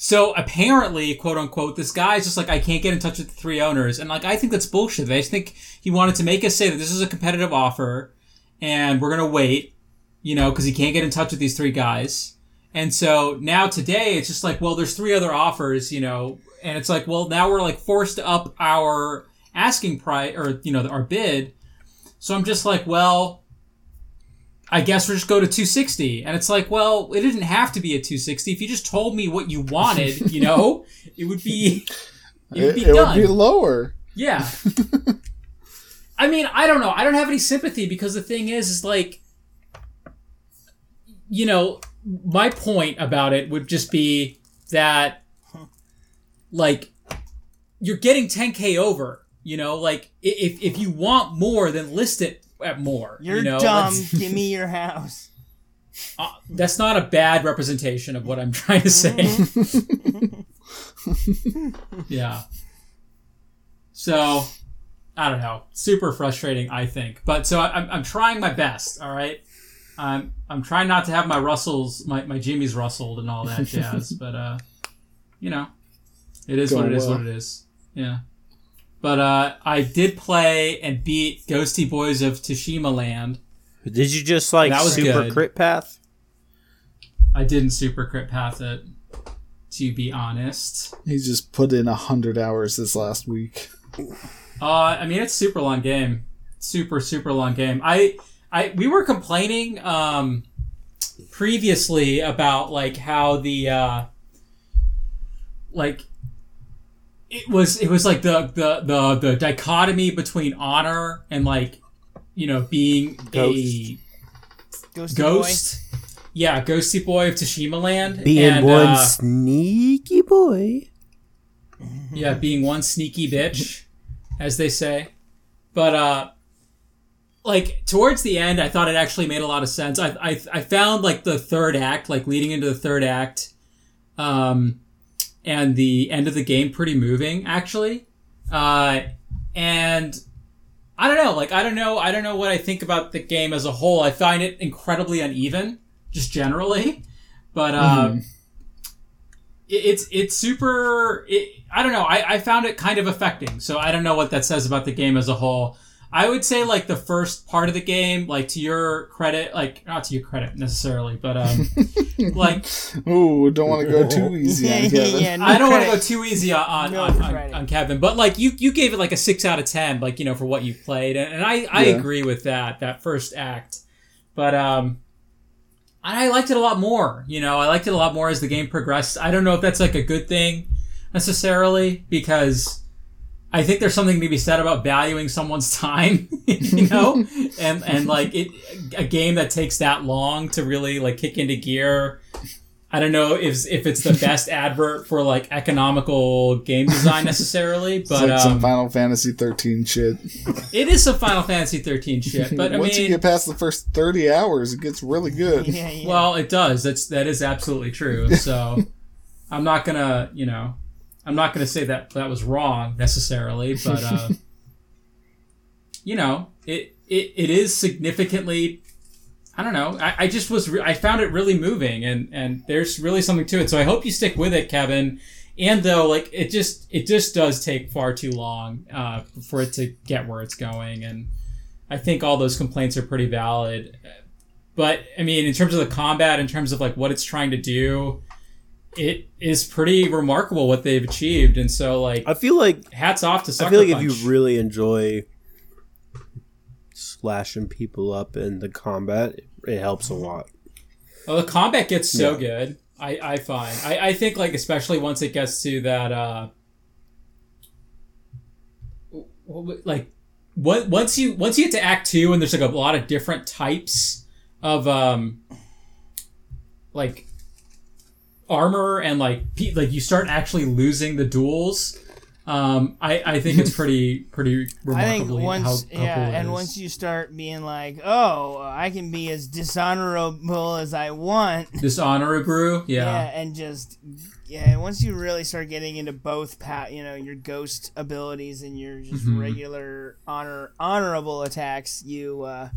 So apparently, quote unquote, this guy's just like I can't get in touch with the three owners, and like I think that's bullshit. I just think he wanted to make us say that this is a competitive offer, and we're gonna wait, you know, because he can't get in touch with these three guys. And so now today, it's just like, well, there's three other offers, you know, and it's like, well, now we're like forced to up our asking price or you know our bid. So I'm just like, well, I guess we'll just go to 260. And it's like, well, it didn't have to be a 260. If you just told me what you wanted, you know, it would be, it would It, be it would be lower. yeah. I mean, I don't know. I don't have any sympathy because the thing is, is like, you know, my point about it would just be that, like, you're getting 10k over. You know, like if if you want more, then list it at more. You're you know? dumb. Give me your house. uh, that's not a bad representation of what I'm trying to say. yeah. So, I don't know. Super frustrating, I think. But so I, I'm, I'm trying my best. All right. I'm I'm trying not to have my Russells, my my Jimmy's rustled and all that jazz. but uh, you know, it is what Going it is. well. What it is. Yeah. But uh, I did play and beat Ghosty Boys of Tsushima Land. Did you just like That was super good. crit path? I didn't super crit path it, to be honest. He just put in a hundred hours this last week. Uh, I mean, it's super long game, super super long game. I, I, we were complaining um, previously about like how the uh, like it was it was like the the the the dichotomy between honor and like you know being a Ghosty ghost. Yeah, ghosty boy of Tsushima Land. Being and, one uh, sneaky boy. Yeah, being one sneaky bitch, as they say. But uh like towards the end I thought it actually made a lot of sense. I I I found like the third act, like leading into the third act, um and the end of the game pretty moving actually. Uh and I don't know, like I don't know, I don't know what I think about the game as a whole. I find it incredibly uneven, just generally. But uh it- it's it's super it, i don't know I, I found it kind of affecting so i don't know what that says about the game as a whole i would say like the first part of the game like to your credit like not to your credit necessarily but um like Ooh, don't want to go too easy yeah, on yeah, Kevin. yeah. No i don't want to go too easy on on, No on, on, on kevin but like you you gave it like a six out of ten like you know for what you played and, and i i Yeah. agree with that that first act but um I liked it a lot more. You know, I liked it a lot more as the game progressed. I don't know if that's like a good thing necessarily because I think there's something to be said about valuing someone's time, you know, and and like it a game that takes that long to really like kick into gear. I don't know if if it's the best advert for like economical game design necessarily, It's but like some um, Final Fantasy 13 shit. it is some Final Fantasy 13 shit. But I Once mean, you get past the first 30 hours, it gets really good. Yeah, yeah. Well, it does. That's that is absolutely true. So I'm not gonna, you know, I'm not gonna say that that was wrong necessarily, but uh, you know, it it, it is significantly. I don't know. I, I just was. Re- I found it really moving, and and there's really something to it. So I hope you stick with it, Kevin. And though, like it just it just does take far too long uh, for it to get where it's going, and I think all those complaints are pretty valid but I mean, in terms of the combat, in terms of like what it's trying to do, it is pretty remarkable what they've achieved. And so, like, I feel like hats off to Sucker I feel like Punch. if you really enjoy slashing people up in the combat, it, helps a lot. well, the combat gets so good. I, I find I, I think like especially once it gets to that uh like what once you once you get to act two and there's like a lot of different types of um like armor and like pe- like you start actually losing the duels um i i think it's pretty pretty I think once, how, how yeah, cool and is. once you start being like, oh, I can be as dishonorable as I want, dishonorable yeah, yeah and just yeah, once you really start getting into both, pat, you know, your ghost abilities and your just Mhm. regular honor honorable attacks, you uh,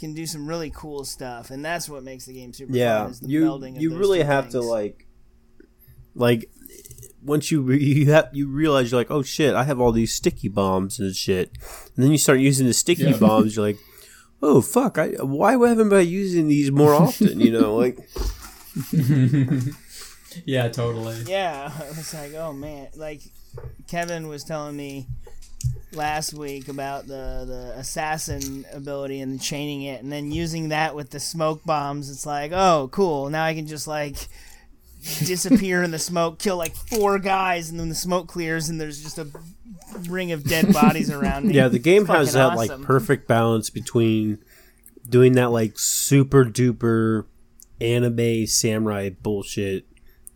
can do some really cool stuff, and that's what makes the game super Yeah, fun. Is the you melding of you those really two have to like, like once you re- you have you realize you're like, oh shit, I have all these sticky bombs and shit, and then you start using the sticky Yeah. bombs. You're like, oh fuck, I, why haven't I using these more often? You know, like yeah totally Yeah, it's like, oh man, like Kevin was telling me last week about the the assassin ability and chaining it, and then using that with the smoke bombs. It's like, oh, cool. Now I can just like disappear in the smoke, kill like four guys, and then the smoke clears, and there's just a ring of dead bodies around me. yeah, the game It's has that awesome. like perfect balance between doing that like super duper anime samurai bullshit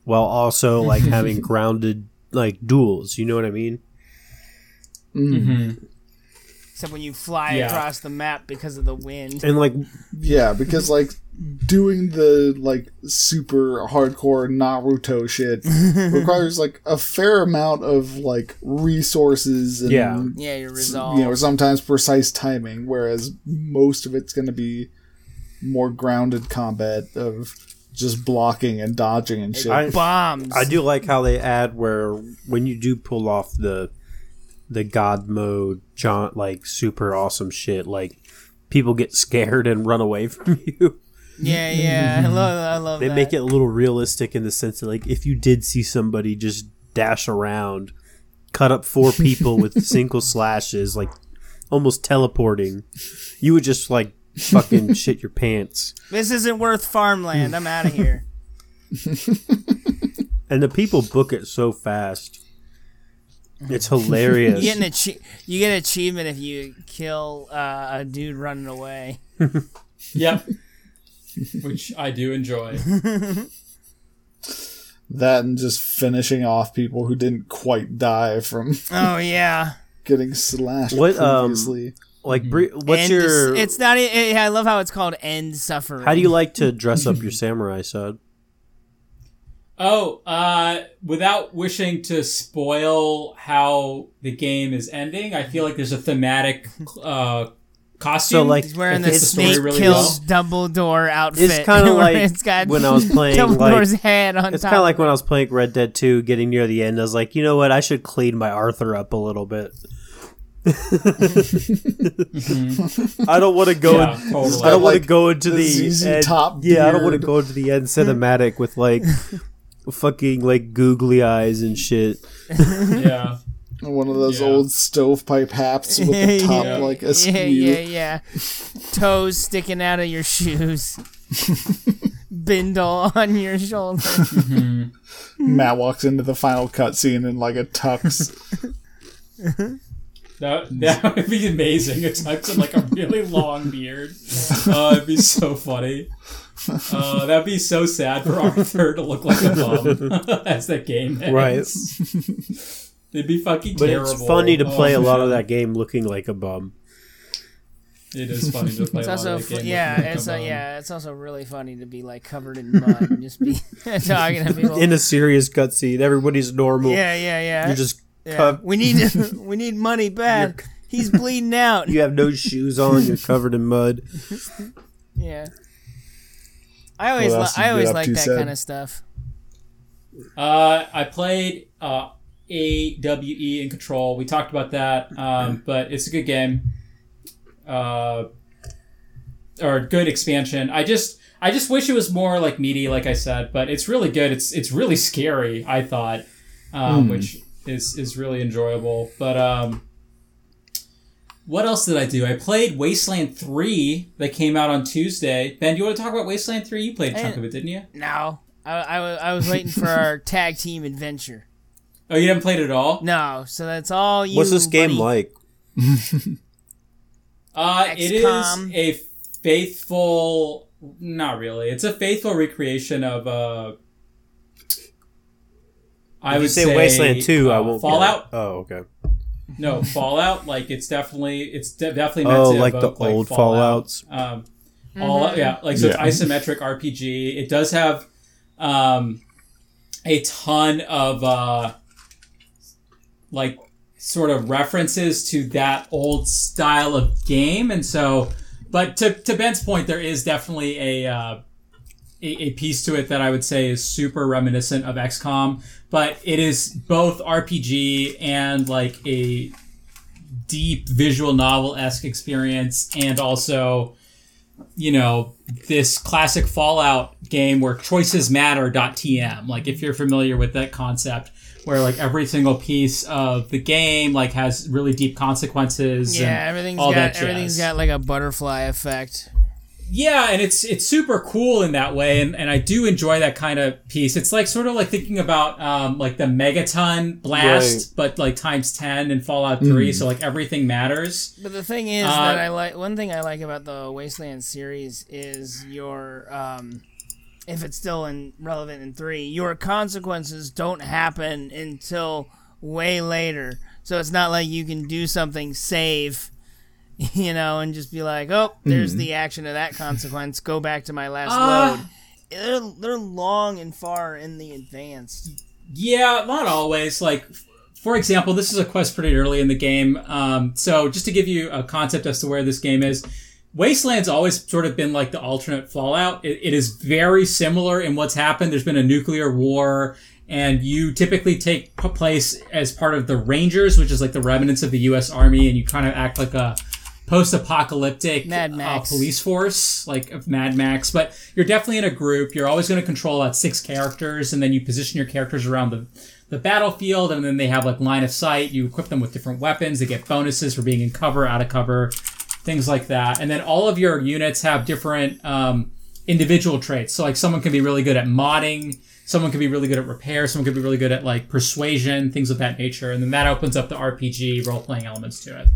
while also like having grounded like duels. You know what I mean? hmm except when you fly Yeah. across the map because of the wind. And like Yeah, because like doing the like super hardcore Naruto shit requires like a fair amount of like resources and Yeah. Yeah, your s- resolve. you know sometimes precise timing, whereas most of it's going to be more grounded combat of just blocking and dodging and shit. I- bombs. I do like how they add where when you do pull off the the god mode, John like super awesome shit. Like people get scared and run away from you. Yeah, yeah. I love. I love. They that. make it a little realistic in the sense that like if you did see somebody just dash around, cut up four people with single slashes, like almost teleporting, you would just like fucking shit your pants. This isn't worth farmland. I'm out of here. And the people book it so fast. It's hilarious. You get an achie- you get an achievement if you kill uh, a dude running away. Yep. Which I do enjoy. that and just finishing off people who didn't quite die from Oh yeah. getting slashed What, um, like, Bri- what's End your? it's not. It, I love how it's called end suffering. how do you like to dress up your samurai sod? Oh, uh, without wishing to spoil how the game is ending, I feel like there's a thematic uh, costume. So, like, He's wearing It the fits story snake really kills Dumbledore outfit. It's kind of like it's got when I was playing. Dumbledore's Like, head on it's kind of like when I was playing Red Dead Two, getting near the end. I was like, you know what? I should clean my Arthur up a little bit. I don't want to go. Yeah, in, totally. I don't want to Like, go into the the, ZZ end- Top Yeah, I don't want to go into the end cinematic with like fucking like googly eyes and shit. yeah. One of those Yeah. old stovepipe hats with the top Yeah. like askew. Yeah, yeah, yeah. Toes sticking out of your shoes. Bindle on your shoulder. Matt walks into the final cutscene in like a tux. That, that would be amazing. It tucks in like a really long beard. Uh, it'd be so funny. Uh, that'd be so sad for Arthur to look like a bum as that game ends. Right. It'd be fucking terrible. But terrible. it's funny to Oh, play a lot man. of that game looking like a bum. It is funny to play It's a lot also of that fu- game. yeah, looking like it's a bum. yeah, it's also really funny to be like covered in mud and just be talking to people. In a serious cutscene, everybody's normal. yeah, yeah, yeah. You're just yeah. cov- we need we need money bad. He's bleeding out. you have no shoes on. You're covered in mud. Yeah. I always What li- I always like that Seb? kind of stuff. Uh, I played uh, AWE in Control. We talked about that, um, but it's a good game. Uh, or good expansion. I just I just wish it was more like meaty, like I said. But it's really good. It's it's really scary. I thought, um, which is is really enjoyable. But um, what else did I do? I played Wasteland Three that came out on Tuesday. Ben, do you want to talk about Wasteland Three? You played a chunk of it, didn't you? No, I, I, I was waiting for our tag team adventure. Oh, you haven't played it at all. No, so that's all you. What's this game like? Uh, it is a faithful. Not really. It's a faithful recreation of. Uh, I If would you say, Wasteland Two, I uh, won't. get Fallout. it. Oh, okay. No, Fallout. Like it's definitely it's de- definitely meant Oh, to like the evoke, old Fallout. Fallouts. Um, all yeah, like so Yeah. it's isometric RPG. It does have um, a ton of uh, like sort of references to that old style of game, and so. But to, to Ben's point, there is definitely a, uh, a a piece to it that I would say is super reminiscent of XCOM, but it is both RPG and like a deep visual novel esque experience, and also you know, this classic Fallout game where choices matter.tm. Like if you're familiar with that concept where like every single piece of the game like has really deep consequences. Yeah, and everything's all got that everything's got like a butterfly effect. Yeah, and it's it's super cool in that way, and, and I do enjoy that kind of piece. It's like sort of like thinking about um, like the megaton blast, but like times ten in Fallout Three. So like everything matters. But the thing is Uh, that I like one thing I like about the Wasteland series is your um, if it's still in relevant in three, your consequences don't happen until way later. So it's not like you can do something, save, you know, and just be like, oh, there's the action of that consequence. Go back to my last Uh, load. They're, they're long and far in the advanced. Yeah, not always. Like, for example, this is a quest pretty early in the game. Um, so, just to give you a concept as to where this game is, Wasteland's always sort of been like the alternate Fallout. It, it is very similar in what's happened. There's been a nuclear war, and you typically take place as part of the Rangers, which is like the remnants of the U.S. Army, and you kind of act like a post-apocalyptic uh, police force, like of Mad Max. But you're definitely in a group. You're always going to control about six characters, and then you position your characters around the the battlefield, and then they have like line of sight. You equip them with different weapons. They get bonuses for being in cover, out of cover, things like that. And then all of your units have different um, individual traits. So like someone can be really good at modding. Someone can be really good at repair. Someone could be really good at like persuasion, things of that nature. And then that opens up the RPG role playing elements to it.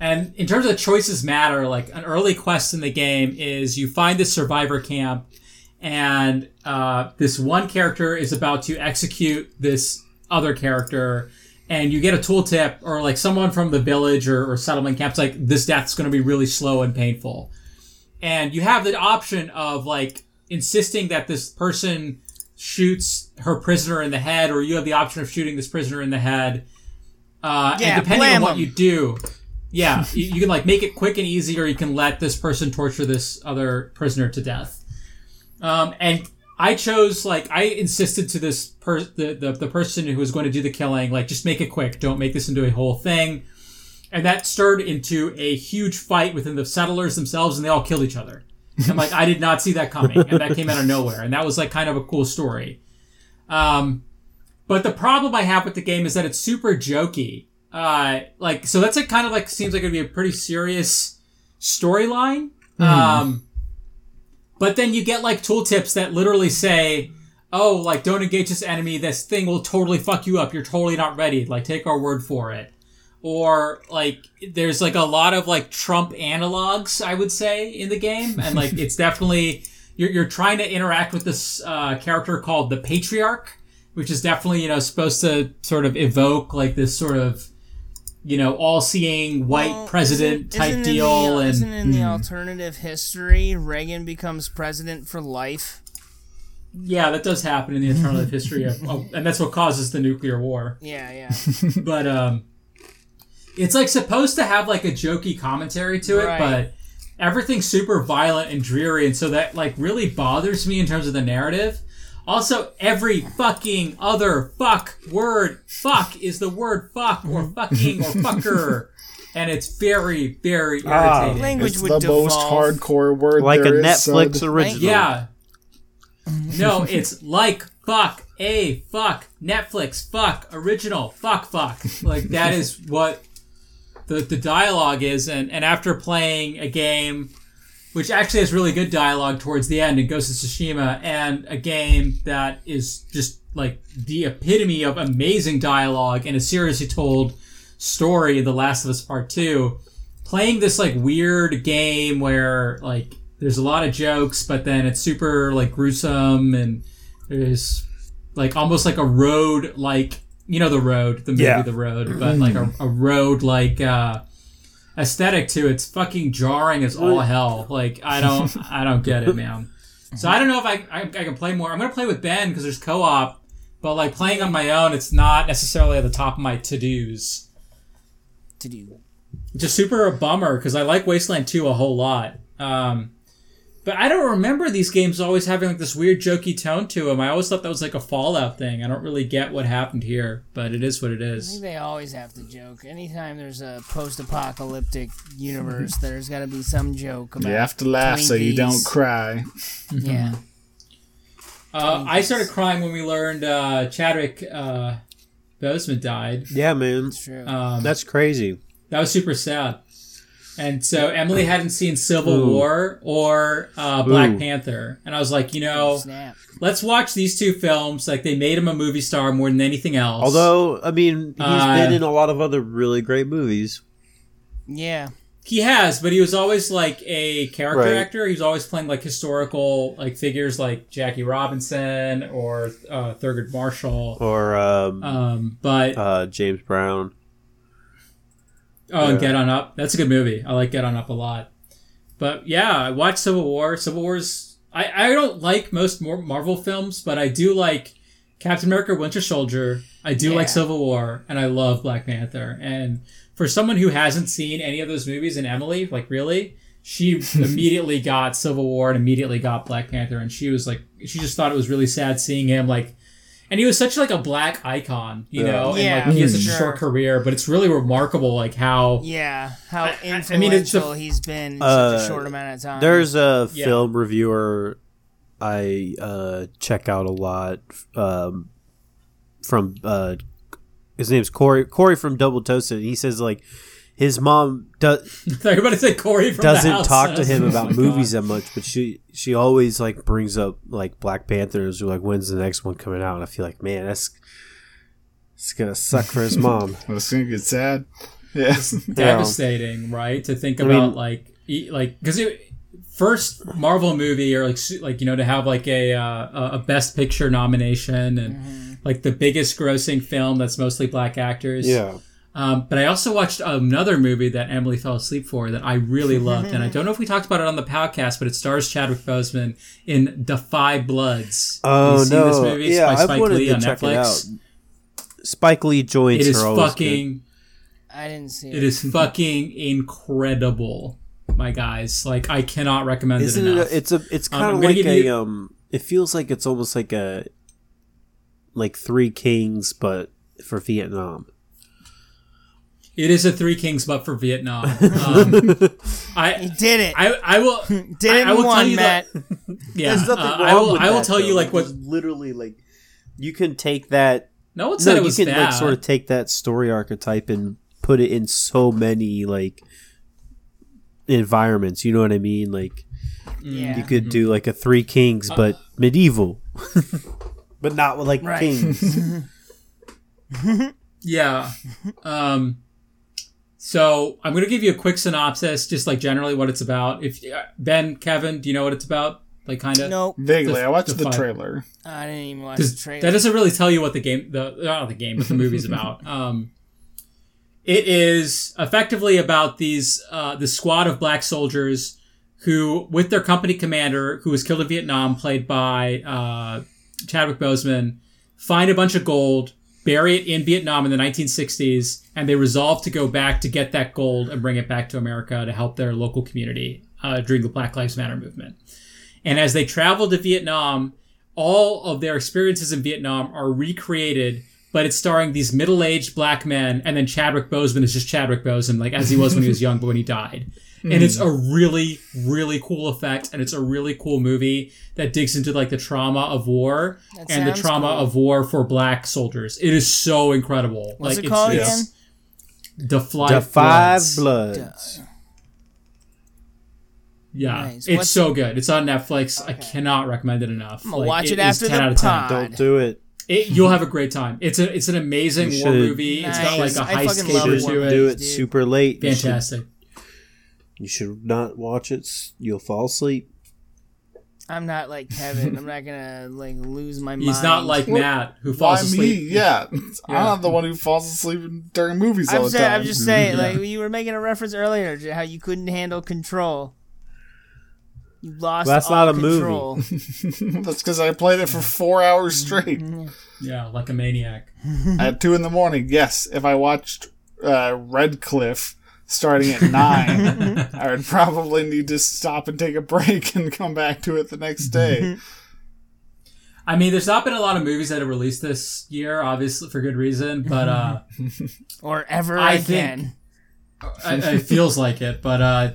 And in terms of choices matter, like an early quest in the game is you find this survivor camp, and uh, this one character is about to execute this other character, and you get a tooltip or like someone from the village or, or settlement camp's like this death's going to be really slow and painful, and you have the option of like insisting that this person shoots her prisoner in the head, or you have the option of shooting this prisoner in the head. Uh, Yeah, and depending on what 'em. you do, yeah, you, you can like make it quick and easy, or you can let this person torture this other prisoner to death. Um, and I chose like I insisted to this per the, the the person who was going to do the killing, like just make it quick, don't make this into a whole thing. And that stirred into a huge fight within the settlers themselves, and they all killed each other. I'm like, I did not see that coming, and that came out of nowhere, and that was like kind of a cool story. Um, but the problem I have with the game is that it's super jokey. Uh, like, so that's like kind of like seems like it'd be a pretty serious storyline. Um, but then you get like tooltips that literally say, "Oh, like don't engage this enemy. This thing will totally fuck you up. You're totally not ready. Like take our word for it." Or like there's like a lot of like Trump analogs, I would say, in the game, and like it's definitely you're you're trying to interact with this uh, character called the Patriarch, which is definitely you know supposed to sort of evoke like this sort of you know all-seeing white Well, president isn't- type isn't in deal, the, and isn't in the alternative history Reagan becomes president for life? Yeah, that does happen in the alternative history of, oh, and that's what causes the nuclear war. Yeah, yeah. But um, it's like supposed to have like a jokey commentary to it, Right. but everything's super violent and dreary, and so that like really bothers me in terms of the narrative. Also, every fucking other fuck word fuck is the word fuck or fucking or fucker. And it's very, very Ah. irritating. Language It's would the devolve. most hardcore word like a there is, Netflix son. original. Yeah. No, it's like fuck a fuck Netflix fuck original fuck fuck. Like that is what the the dialogue is and and after playing a game which actually has really good dialogue towards the end in Ghost of Tsushima and a game that is just like the epitome of amazing dialogue and a seriously told story The Last of Us Part 2 playing this like weird game where like there's a lot of jokes but then it's super like gruesome and there's like almost like a road like you know the road the movie Yeah. the road but like a, a road like uh aesthetic to it's fucking jarring as all hell like i don't i don't get it man so i don't know if i i, I can play more i'm gonna play with ben because there's co-op but like playing on my own it's not necessarily at the top of my to-dos to do. just super a bummer because I like Wasteland 2 a whole lot. Um, but I don't remember these games always having like this weird jokey tone to them. I always thought that was like a Fallout thing. I don't really get what happened here, but it is what it is. I think they always have to joke. Anytime there's a post-apocalyptic universe, there's got to be some joke about. You have to laugh so you don't cry. Yeah. Uh, I started crying when we learned uh, Chadwick uh, Boseman died. Yeah, man. It's true. Um, That's crazy. that was super sad. And so Emily hadn't seen Civil Ooh. War or uh, Black Ooh. Panther, and I was like, you know, Snap. let's watch these two films. Like they made him a movie star more than anything else. Although, I mean, he's Uh, been in a lot of other really great movies. Yeah. he has, but he was always like a character Right. actor. He was always playing like historical like figures like Jackie Robinson or uh, Thurgood Marshall. Or um, Um, but uh, James Brown. Oh, and Get On Up. That's a good movie. I like Get On Up a lot. But yeah, I watched Civil War. Civil War's. I, I don't like most more Marvel films, but I do like Captain America Winter Soldier. I do Yeah. like Civil War, and I love Black Panther. And for someone who hasn't seen any of those movies, and Emily, like really, she immediately got Civil War and immediately got Black Panther, and she was like, she just thought it was really sad seeing him like. And he was such like a black icon, you Yeah. know, Yeah, and like he has for such a short career, but it's really remarkable, like how Yeah, how I- I influential mean, it's a- he's been in such Uh, a short amount of time. There's a Yeah. film reviewer I uh, check out a lot um, from uh, his name's Corey Corey from Double Toasted. He says like his mom does Everybody said Corey from the doesn't house. talk to him Oh about my movies God. that much, but she she always like brings up like Black Panthers or like when's the next one coming out, and I feel like man that's it's gonna suck for his mom. It's gonna get sad. Yeah. Devastating, right? To think I about mean- like e- like because first Marvel movie or like like you know to have like a uh, a Best Picture nomination and Mm-hmm. like the biggest grossing film that's mostly black actors. Yeah, Um, but I also watched another movie that Emily fell asleep for that I really loved, and I don't know if we talked about it on the podcast, but it stars Chadwick Boseman in Da 5 Bloods. Oh you seen no! this movie? It's yeah, by I Spike wanted Lee to on check it Netflix. out. Spike Lee joints It is are always fucking. I didn't see it. It is fucking incredible, my guys. Like I cannot recommend good. it Isn't it? enough. A, it's a. It's Um, kind I'm of like a. you- Um. It feels like it's almost like a. Like Three Kings, but for Vietnam. It is a Three Kings, but for Vietnam. Um, He I, did it. I, I will. did I, it I will in tell one, you Matt. that. Yeah, There's nothing uh, I will. with I will that, tell you like what. Literally like you can take that. No one said No, it you can bad. like sort of take that story archetype and put it in so many like environments. You know what I mean? Like yeah. you could do like a Three Kings, but medieval, but not with like Right. kings. Yeah. Um, so I'm going to give you a quick synopsis, just like generally what it's about. If uh, Ben, Kevin, do you know what it's about? Like kind of. Nope. Vaguely, The- I watched the the trailer. I didn't even watch the trailer. that doesn't really tell you what the game, the not the game, but the movie's about. Um, it is effectively about these uh, this squad of black soldiers who, with their company commander, who was killed in Vietnam, played by uh, Chadwick Boseman, find a bunch of gold, bury it in Vietnam in the 1960s, and they resolve to go back to get that gold and bring it back to America to help their local community uh, during the Black Lives Matter movement. And as they travel to Vietnam, all of their experiences in Vietnam are recreated, but it's starring these middle-aged black men, and then Chadwick Boseman is just Chadwick Boseman, like as he was when he was young, but when he died. And it's hmm. a really, really cool effect, and it's a really cool movie that digs into like the trauma of war That and the trauma cool. of war for black soldiers. It is so incredible. What's like it called it's, again? it's The Five the Five Bloods. Bloods. Yeah, Nice. it's What's- so good. It's on Netflix. I cannot recommend it enough. I'm gonna watch it, after 10 the out of 10. pod. Don't do it. It, you'll have a great time. It's a it's an amazing war should- movie. It's got like Nice. a I heist fucking love to it. Do it dude. super late. You Fantastic. You should not watch it. You'll fall asleep. I'm not like Kevin. I'm not gonna like lose my mind. He's not like What? Matt who Why falls me? asleep. Yeah. I'm not the one who falls asleep during movies all I'm, the saying, time. I'm just saying, Yeah. like you were making a reference earlier to how you couldn't handle control. You lost. Well, that's all not a movie. That's because I played it for four hours straight Yeah, like a maniac. at two in the morning. Yes, if I watched uh, Red Cliff starting at nine, I would probably need to stop and take a break and come back to it the next day. I mean, there's not been a lot of movies that have released this year, obviously for good reason, but uh, or ever I again. I, it feels like it. But uh,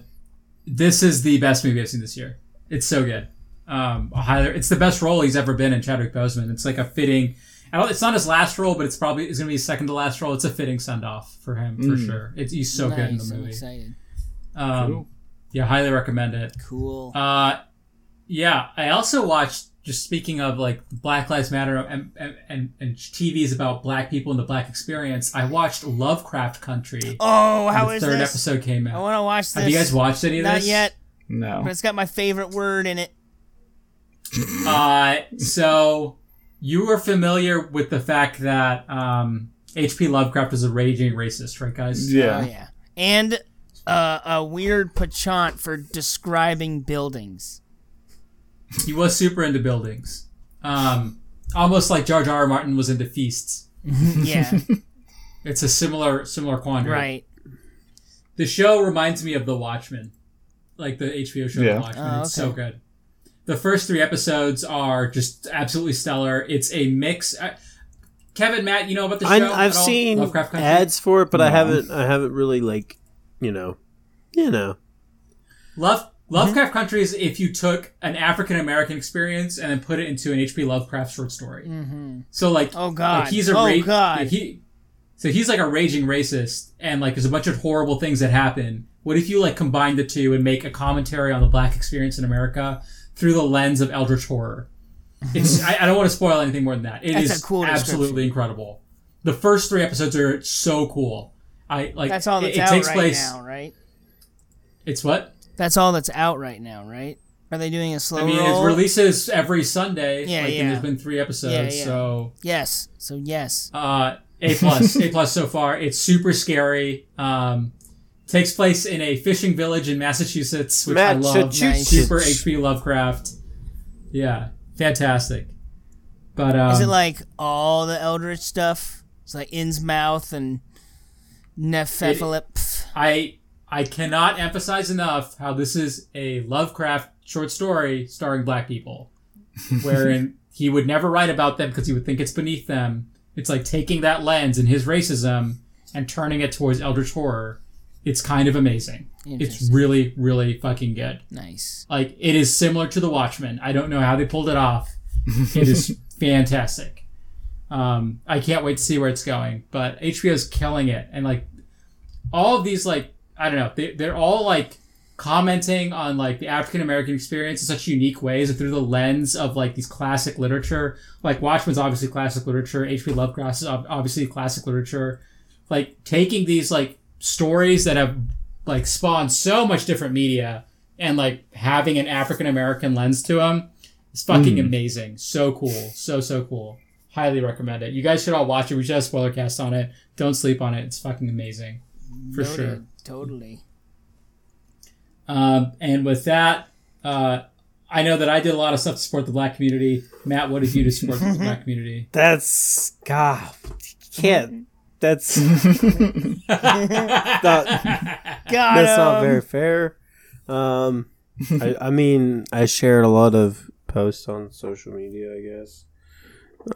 this is the best movie I've seen this year. It's so good. Um, a highly, it's the best role he's ever been in, Chadwick Boseman. It's like a fitting. I don't, it's not his last role, but it's probably it's going to be his second to last role. It's a fitting send off for him for sure. It's, he's so good in Nice, the I'm movie. excited. Um, Cool. Yeah, highly recommend it. Cool. Uh, yeah, I also watched. Just speaking of like Black Lives Matter and and, and, and TVs about Black people and the Black experience, I watched Lovecraft Country. oh, how the is third this? episode came out. I want to watch this. Have you guys watched any of Not this? Not yet, No, but No. it's got my favorite word in it. Uh, so you are familiar with the fact that um, H.P. Lovecraft is a raging racist, right, guys? Yeah. Oh yeah. and uh, a weird penchant for describing buildings. He was super into buildings. Um, almost like George R.R. Martin was into feasts. Yeah, It's a similar similar quandary. right. The show reminds me of The Watchmen, like the HBO show Yeah. The Watchmen. Oh, It's so good. The first three episodes are just absolutely stellar. It's a mix. I, Kevin, Matt, you know about the show? I, I've seen Lovecraft Country? ads for it, but I haven't. I haven't really like, you know, you know. Love Lovecraft Country is if you took an African American experience and then put it into an H.P. Lovecraft short story. Mm-hmm. So like, Oh, God. like he's a Oh, ra- God. like, he, so he's like a raging racist, and like there's a bunch of horrible things that happen. What if you like combine the two and make a commentary on the black experience in America through the lens of eldritch horror? It's I, I don't want to spoil anything more than that. It is That's a cool absolutely incredible. The first three episodes are so cool. I like That's all it- that's it, out takes right place. now, right? It's what That's all that's out right now, right? Are they doing a slow I mean, roll? it releases every Sunday. Yeah, like, yeah. And there's been three episodes, Yeah, yeah. so yes. So yes. uh, A plus, A plus so far. It's super scary. Um, takes place in a fishing village in Massachusetts, which I love. Super H.P. Lovecraft. Yeah, fantastic. But um, Is it like all the Eldritch stuff? It's like Innsmouth and Nephilim. I I cannot emphasize enough how this is a Lovecraft short story starring black people, wherein he would never write about them because he would think it's beneath them. It's like taking that lens and his racism and turning it towards eldritch horror. It's kind of amazing. It's really, really fucking good. Nice. Like it is similar to The Watchmen. I don't know how they pulled it off. It is fantastic. Um, I can't wait to see where it's going. But HBO's killing it, and like all of these, like I don't know, they, they're all like commenting on like the African American experience in such unique ways and through the lens of like these classic literature. Like Watchmen's obviously classic literature. H.P. Lovecraft is obviously classic literature. Like taking these like stories that have like spawned so much different media and like having an African American lens to them is fucking amazing. So cool. So, so cool. Highly recommend it. You guys should all watch it. We should have a spoiler cast on it. Don't sleep on it. It's fucking amazing. For Noted. sure. Totally. Um, and with that, uh, I know that I did a lot of stuff to support the black community. Matt, what did you do to support the black community? That's God. You can't. That's not, Got that's not very fair. Um, I, I mean, I shared a lot of posts on social media. I guess.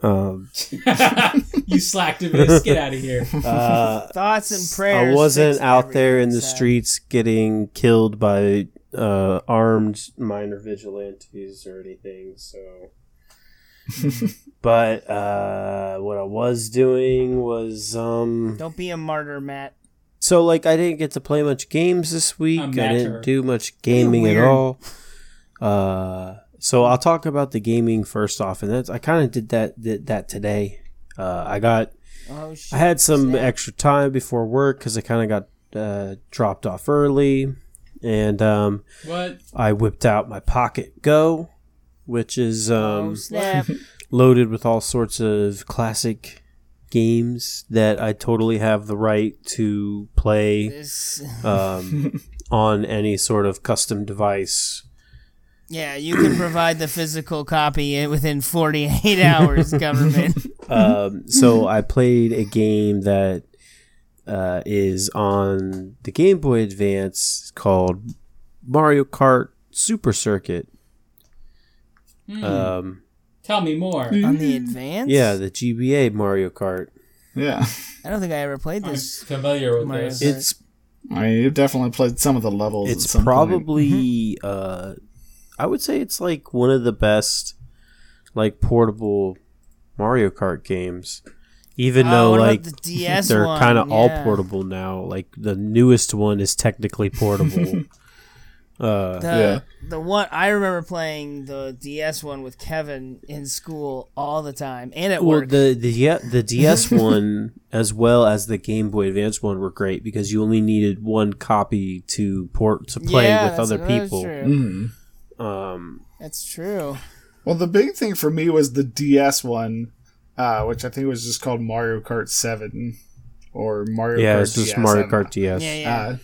Um, you slacktivist. Get out of here. uh, Thoughts and prayers. I wasn't out there in the everything, streets getting killed by uh, armed minor vigilantes or anything. So, but uh, what I was doing was um. Don't be a martyr, Matt. So like I didn't get to play much games this week. I matter. didn't do much gaming at weird. all. Uh, so I'll talk about the gaming first off, and that's I kind of did that did that today. Uh, I got Oh shit. I had some Snap. extra time before work because I kind of got uh, dropped off early, and um, What? I whipped out my Pocket Go, which is oh um, snap. loaded with all sorts of classic games that I totally have the right to play um, on any sort of custom device. yeah, you can provide the physical copy within 48 hours, government. Um, so I played a game that uh, is on the Game Boy Advance called Mario Kart Super Circuit. Hmm. Um, Tell me more. On the advance? yeah, the GBA Mario Kart. Yeah. I don't think I ever played I'm this. familiar with Mario this. Kart. It's I mean, you've definitely played some of the levels. at it's some point. probably uh i would say it's like one of the best like portable mario kart games even Oh, though like the DS they're kind of all portable now like the newest one is technically portable uh The, Yeah. the one I remember playing the DS one with Kevin in school all the time and at well work. the the yeah, the ds one as well as the game boy advance one were great because you only needed one copy to port to play yeah, with that's- other people True. Mhm. um That's true. Well, the big thing for me was the DS one, uh, which I think was just called Mario Kart 7. or Mario Yeah, Kart it's just DS, Mario. Kart DS. Yeah, yeah. Uh,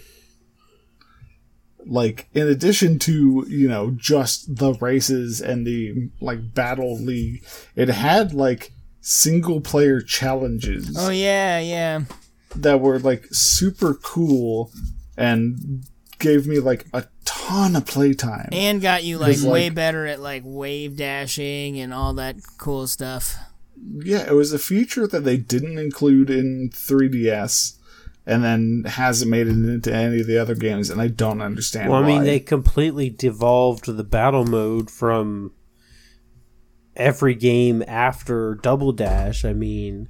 like in addition to you know just the races and the like battle league, it had like single player challenges oh yeah, yeah. that were like super cool and gave me like a ton of playtime. And got you like like- way better at like wave dashing and all that cool stuff. yeah, it was a feature that they didn't include in 3DS, and then hasn't made it into any of the other games, and I don't understand. Well, I mean, why. they completely devolved the battle mode from every game after Double Dash. I mean,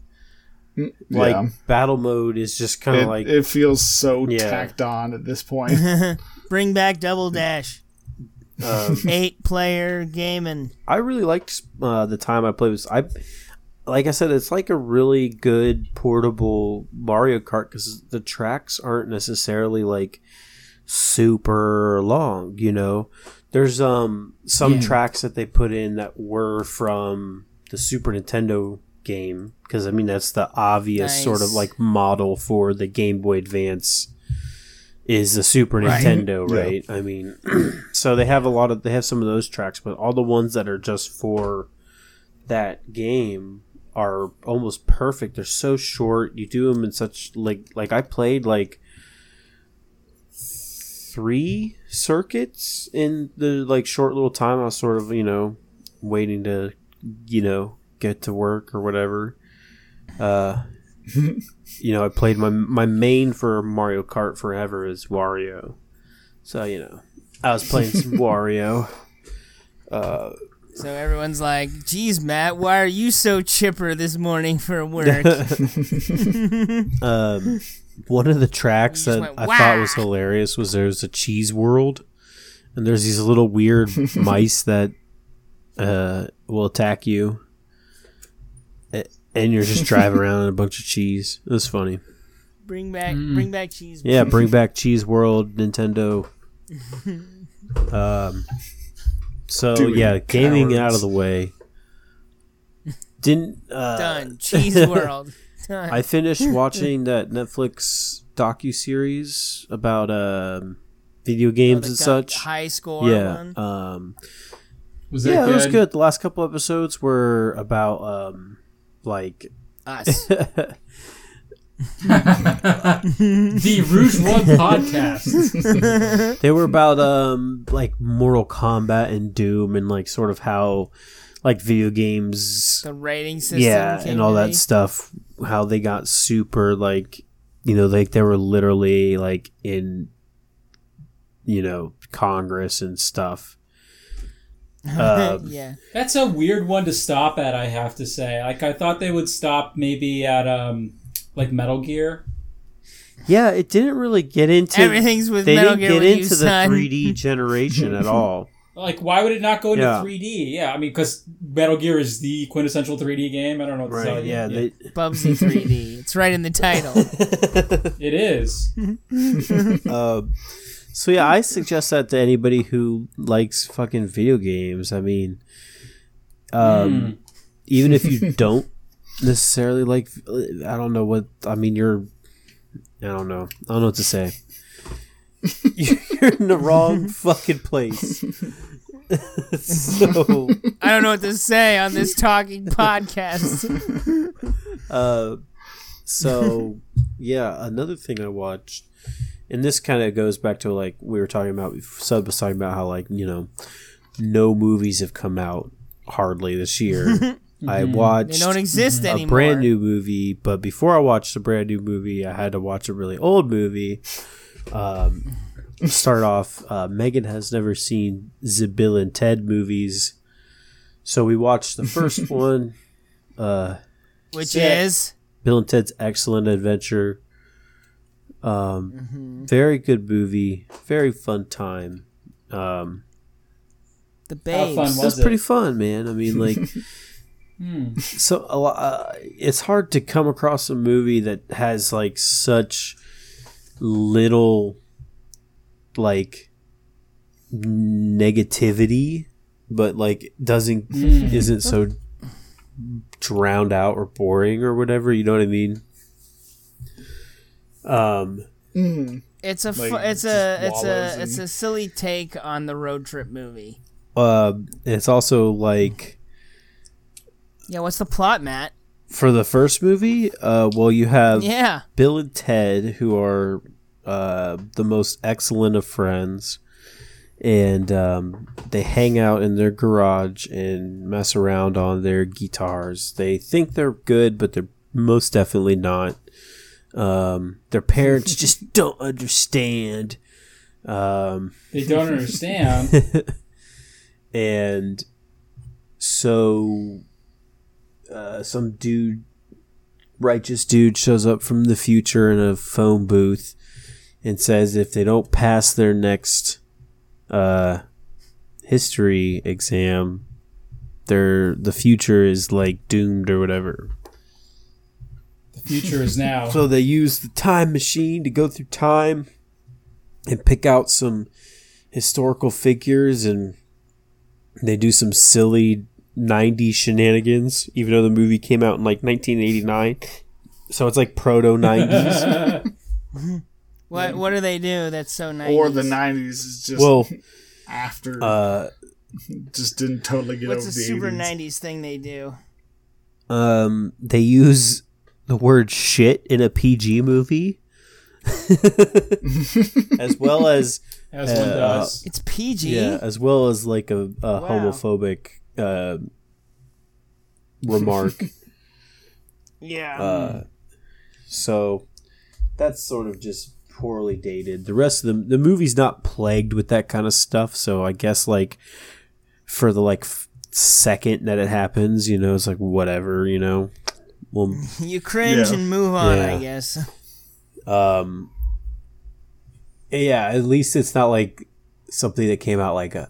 like yeah. battle mode is just kind of like it feels so Yeah. tacked on at this point. Bring back Double Dash. um, Eight player gaming. I really liked uh, the time I played with. I like I said, it's like a really good portable Mario Kart because the tracks aren't necessarily like super long. You know, there's um some Yeah. tracks that they put in that were from the Super Nintendo game because I mean that's the obvious sort of like model for the Game Boy Advance is the Super Right. Nintendo, Yeah. right? I mean, so they have a lot of they have some of those tracks, but all the ones that are just for that game are almost perfect. They're so short. You do them in such like like I played like three circuits in the like short little time I was sort of, you know, waiting to you know, get to work or whatever. Uh you know, I played my my main for Mario Kart forever is Wario. So, you know, I was playing some Wario. Uh So everyone's like, geez, Matt, why are you so chipper this morning for work? um, one of the tracks that went, I thought was hilarious was there's a cheese world, and there's these little weird mice that uh, will attack you, and you're just driving around in a bunch of cheese. It was funny. bring back, bring back cheese. Yeah, bring back Cheese World, Nintendo. Um, so Do yeah, gaming out of the way. Didn't uh, Done. Cheese World. Done. I finished watching that Netflix docu series about um, video games The and such. High score Yeah, one. um, Was it yeah, good? it was good. The last couple episodes were about um, like Us. The Rouge One podcast. they were about um like Mortal Kombat and Doom and like sort of how like video games the rating system. yeah and all that stuff how they got super like you know like they were literally like in you know congress and stuff um, yeah. That's a weird one to stop at. I have to say. Like I thought they would stop maybe at um like Metal Gear. yeah it didn't really get into Everything's with they Metal didn't Gear get into you, the son. 3d generation at all Like why would it not go into Yeah. 3D? Yeah, I mean because Metal Gear is the quintessential 3D game. I don't know what to tell right you. yeah they Bubsy 3D. It's right in the title. it is. Um, so yeah, I suggest that to anybody who likes fucking video games. I mean, um, even if you don't necessarily like, I don't know what I mean. You're, I don't know. I don't know what to say. You're in the wrong fucking place. so, I don't know what to say on this talking podcast. uh, so yeah, another thing I watched, and this kind of goes back to like we were talking about. Sub was talking about how like you know, no movies have come out hardly this year. I They watched don't exist a anymore. brand new movie, but before I watched a brand new movie, I had to watch a really old movie. Um, start off, uh, Megan has never seen the Bill and Ted movies, so we watched the first one. Uh, which Sick. is Bill and Ted's Excellent Adventure. Um, Mm-hmm. very good movie, very fun time. Um, the How babes. fun it was Was pretty fun, man. I mean, like, Hmm. so a lot. Uh, it's hard to come across a movie that has like such little, like, negativity, but like doesn't Mm. isn't so drowned out or boring or whatever. You know what I mean? Um, It's a fu- Like, it's a it's wallows a it's a silly take on the road trip movie. uh, it's also like Yeah, what's the plot, Matt? for the first movie. Uh, well, you have Yeah. Bill and Ted, who are uh, the most excellent of friends, and um, they hang out in their garage and mess around on their guitars. They think they're good, but they're most definitely not. Um, their parents just don't understand. Um, They don't understand. and so uh, some dude righteous dude shows up from the future in a phone booth and says if they don't pass their next uh, history exam their the future is like doomed or whatever the future is now. so they use the time machine to go through time and pick out some historical figures and they do some silly 90s shenanigans, even though the movie came out in like 1989. So it's like proto 90s. What what do they do that's so nice? Or the '90s is just well, after. uh, just didn't totally get What's over a the super 80s. nineties thing they do? um, they use the word shit in a PG movie. as well as As one Uh, does. It's PG. Yeah, as well as like a, a Wow. homophobic uh, remark. Yeah. uh, so that's sort of just poorly dated. The rest of the the movie's not plagued with that kind of stuff. So I guess like for the like f- second that it happens, you know, it's like whatever, you know. Well, you cringe yeah. and move on, Yeah. I guess. um, yeah, at least it's not like something that came out like a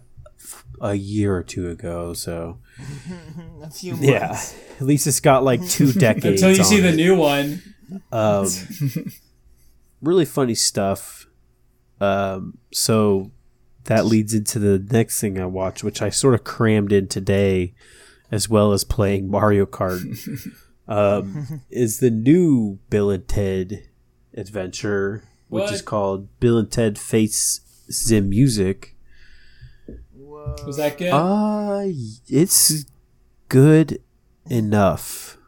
a year or two ago. So A few months. yeah, at least it's got like two decades. Until you see on the it. new one. um, really funny stuff. Um, so that leads into the next thing I watched, which I sort of crammed in today, as well as playing Mario Kart. um, is the new Bill and Ted adventure, which is called Bill and Ted Face the Music. Was that good? Uh, it's good enough.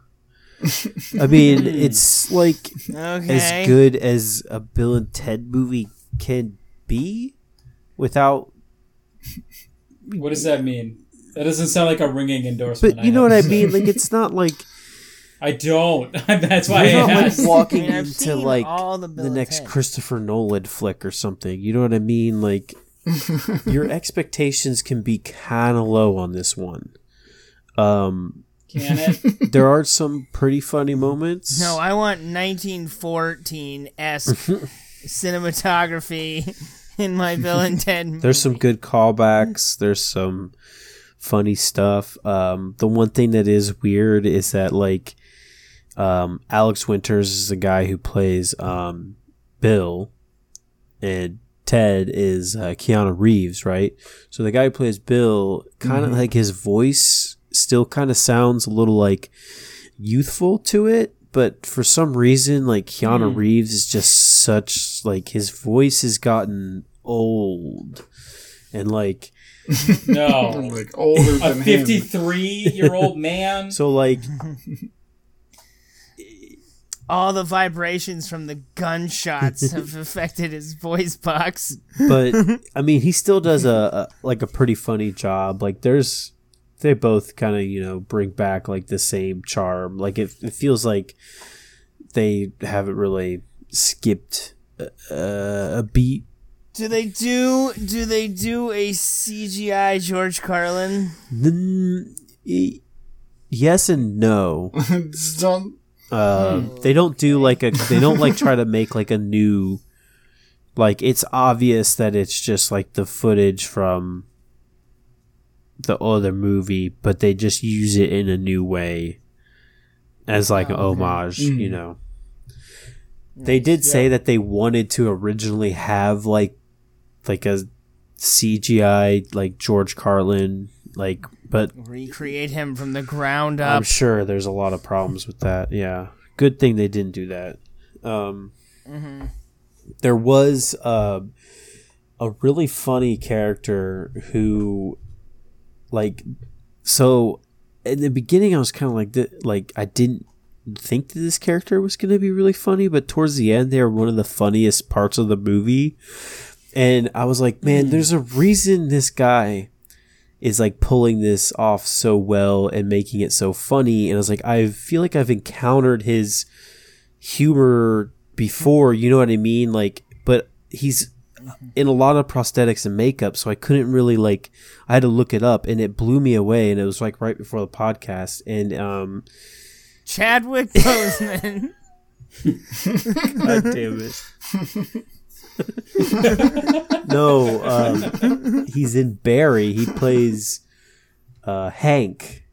I mean, it's like Okay. as good as a Bill and Ted movie can be without. what does that mean? That doesn't sound like a ringing endorsement. But you know what I mean? Like, it's not like I don't. That's why you're I not like walking I mean, into like all the the next Ted. Christopher Nolan flick or something. You know what I mean? Like, your expectations can be kind of low on this one. Um, Can it? there are some pretty funny moments. No, I want 1914 esque cinematography in my Bill and Ted. Movie. There's some good callbacks. There's some funny stuff. Um, the one thing that is weird is that like um, Alex Winters is the guy who plays um, Bill, and Ted is uh, Keanu Reeves, right? So the guy who plays Bill, kind of like his voice still kind of sounds a little like youthful to it. But for some reason, like Keanu Reeves is just such like his voice has gotten old, and like No. like older A than him. 53 year old man. so like all the vibrations from the gunshots have affected his voice box. but I mean, he still does a, a like a pretty funny job. Like there's, they both kind of you know bring back like the same charm. Like it, it feels like they haven't really skipped a, a beat. Do they do? Do they do a CGI George Carlin? Then, e- yes and no. Just Um, hmm. they don't do like a. They don't like try to make like a new. Like it's obvious that it's just like the footage from the other movie, but they just use it in a new way as ah, like an homage, you hmm. know. They did say that they wanted to originally have like like a CGI like George Carlin like but Recreate him from the ground up. I'm sure there's a lot of problems with that. Yeah. Good thing they didn't do that. Um there was uh, a really funny character who, like, so in the beginning I was kind of like, th- like I didn't think that this character was going to be really funny, but towards the end they were one of the funniest parts of the movie, and I was like, man, there's a reason this guy is like pulling this off so well and making it so funny. And I was like, I feel like I've encountered his humor before, you know what I mean? Like, but he's in a lot of prosthetics and makeup, so I couldn't really like. I had to look it up, and it blew me away. And it was like right before the podcast, and um, Chadwick Boseman. God damn it. no, um, he's in Barry. He plays uh, Hank.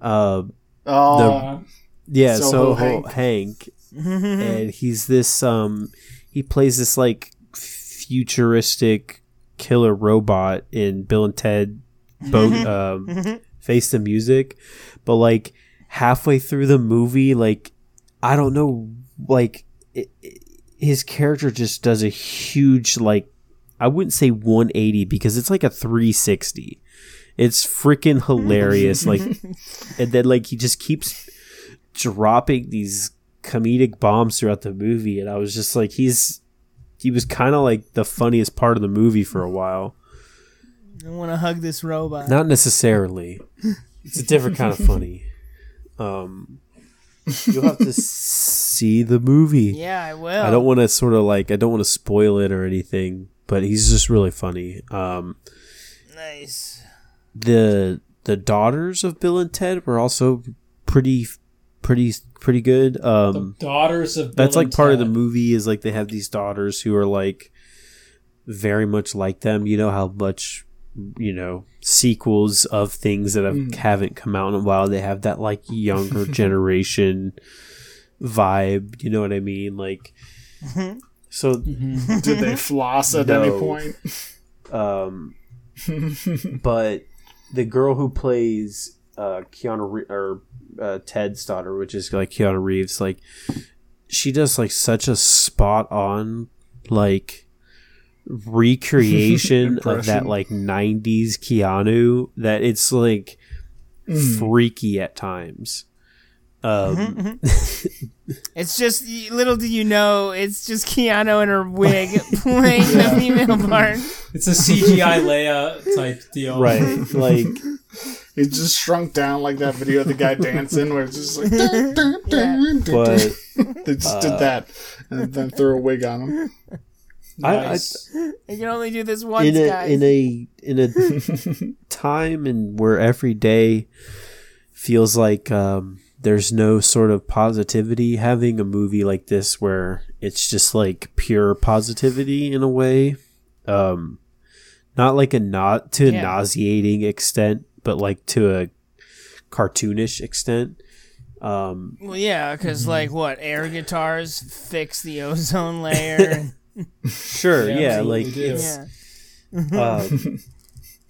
Uh, Oh, yeah, NoHo NoHo Hank. Hank, and he's this. Um, he plays this like futuristic killer robot in Bill and Ted. Bo- um, Face the Music, but like halfway through the movie, like I don't know, like it, it- his character just does a huge like I wouldn't say 180 because it's like a 360. It's freaking hilarious. like, and then like he just keeps dropping these comedic bombs throughout the movie, and I was just like, he's he was kind of like the funniest part of the movie for a while. I want to hug this robot. Not necessarily. It's a different kind of funny. Um, you'll have to see the movie. Yeah, I will. I don't want to sort of like I don't want to spoil it or anything, but he's just really funny. Um, Nice. the the daughters of Bill and Ted were also pretty pretty pretty good. Um, the daughters of that's Bill like and part of the movie is like they have these daughters who are like very much like them. You know how much you know sequels of things that have, haven't come out in a while. They have that like younger generation vibe. You know what I mean? Like so. Mm-hmm. did they floss at any point? Um, but the girl who plays uh, Keanu Re- or uh, Ted's daughter, which is like Keanu Reeves, like she does like such a spot on like recreation of that like 90s Keanu that it's like freaky at times. Um, It's just little do you know, it's just Keanu in her wig playing the female part. It's a CGI Leia type deal. right, like It just shrunk down like that video of the guy dancing, where it's just like dun, dun, dun, dun, but they just Uh, did that and then threw a wig on him. I, I, Nice. You can only do this once, in a guys. in a in a time and where every day feels like um, there's no sort of positivity having a movie like this where it's just like pure positivity in a way um not like a not to a nauseating extent but like to a cartoonish extent um well, yeah, because like what air guitars fix the ozone layer. Sure They yeah like do. it's yeah, Um,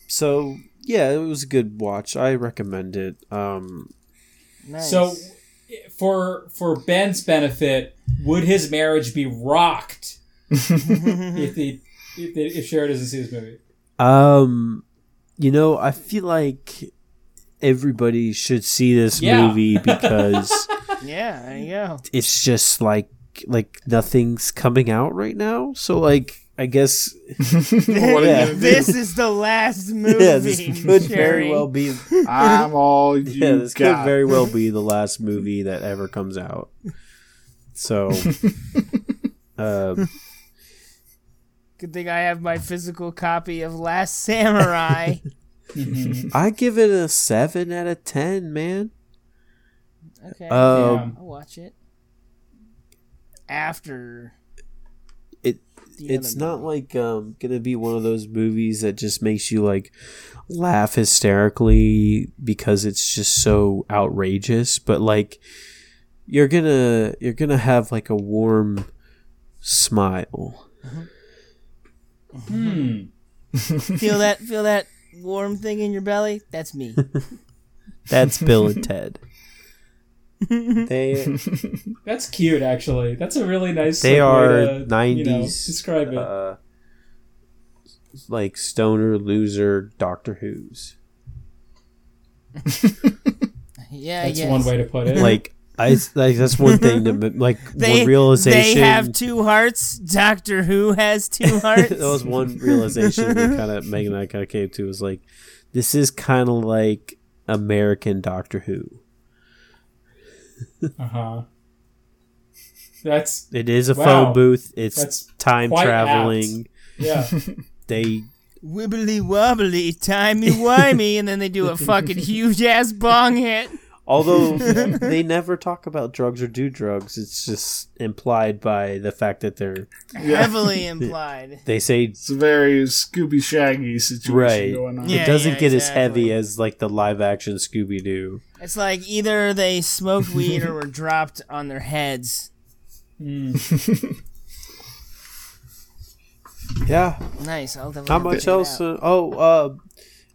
so yeah, it was a good watch. I recommend it. Um, nice. So, for for Ben's benefit, would his marriage be rocked if the if, if Cher doesn't see this movie? um, you know, I feel like everybody should see this Yeah. movie because yeah, there you go. it's just like like nothing's coming out right now. So like, I guess What are you Yeah. This is the last movie. yeah, this could very well be. I'm all you Yeah, this got. could very well be the last movie that ever comes out. So, um, Good thing I have my physical copy of Last Samurai. I give it a seven out of ten, man. Okay, Um, I'll watch it after. It the it's other not movie. like um gonna be one of those movies that just makes you like laugh hysterically because it's just so outrageous, but like you're gonna you're gonna have like a warm smile. Hmm. feel that feel that warm thing in your belly. That's me. That's Bill and Ted. They That's cute, actually. That's a really nice. they are way to, you know, nineties describe it. uh, like stoner loser Doctor Who's. Yeah, That's yes. one way to put it. Like I like that's one thing to like They, one realization. they have two hearts. Doctor Who has two hearts. that was one realization that kind of Megan and I kind of came to was like, this is kind of like American Doctor Who. Uh huh. That's It is a Wow. phone booth. It's That's time quite traveling. yeah. They Wibbly wobbly, timey wimey, and then they do a fucking huge ass bong hit. Although they never talk about drugs or do drugs, it's just implied by the fact that they're Heavily implied. they say It's a very Scooby Shaggy situation Right. going on. Yeah. it doesn't get as heavy as like the live action Scooby Doo. It's like either they smoked weed or were dropped on their heads. Mm. Yeah, Nice. I'll How much else? Uh, oh, uh,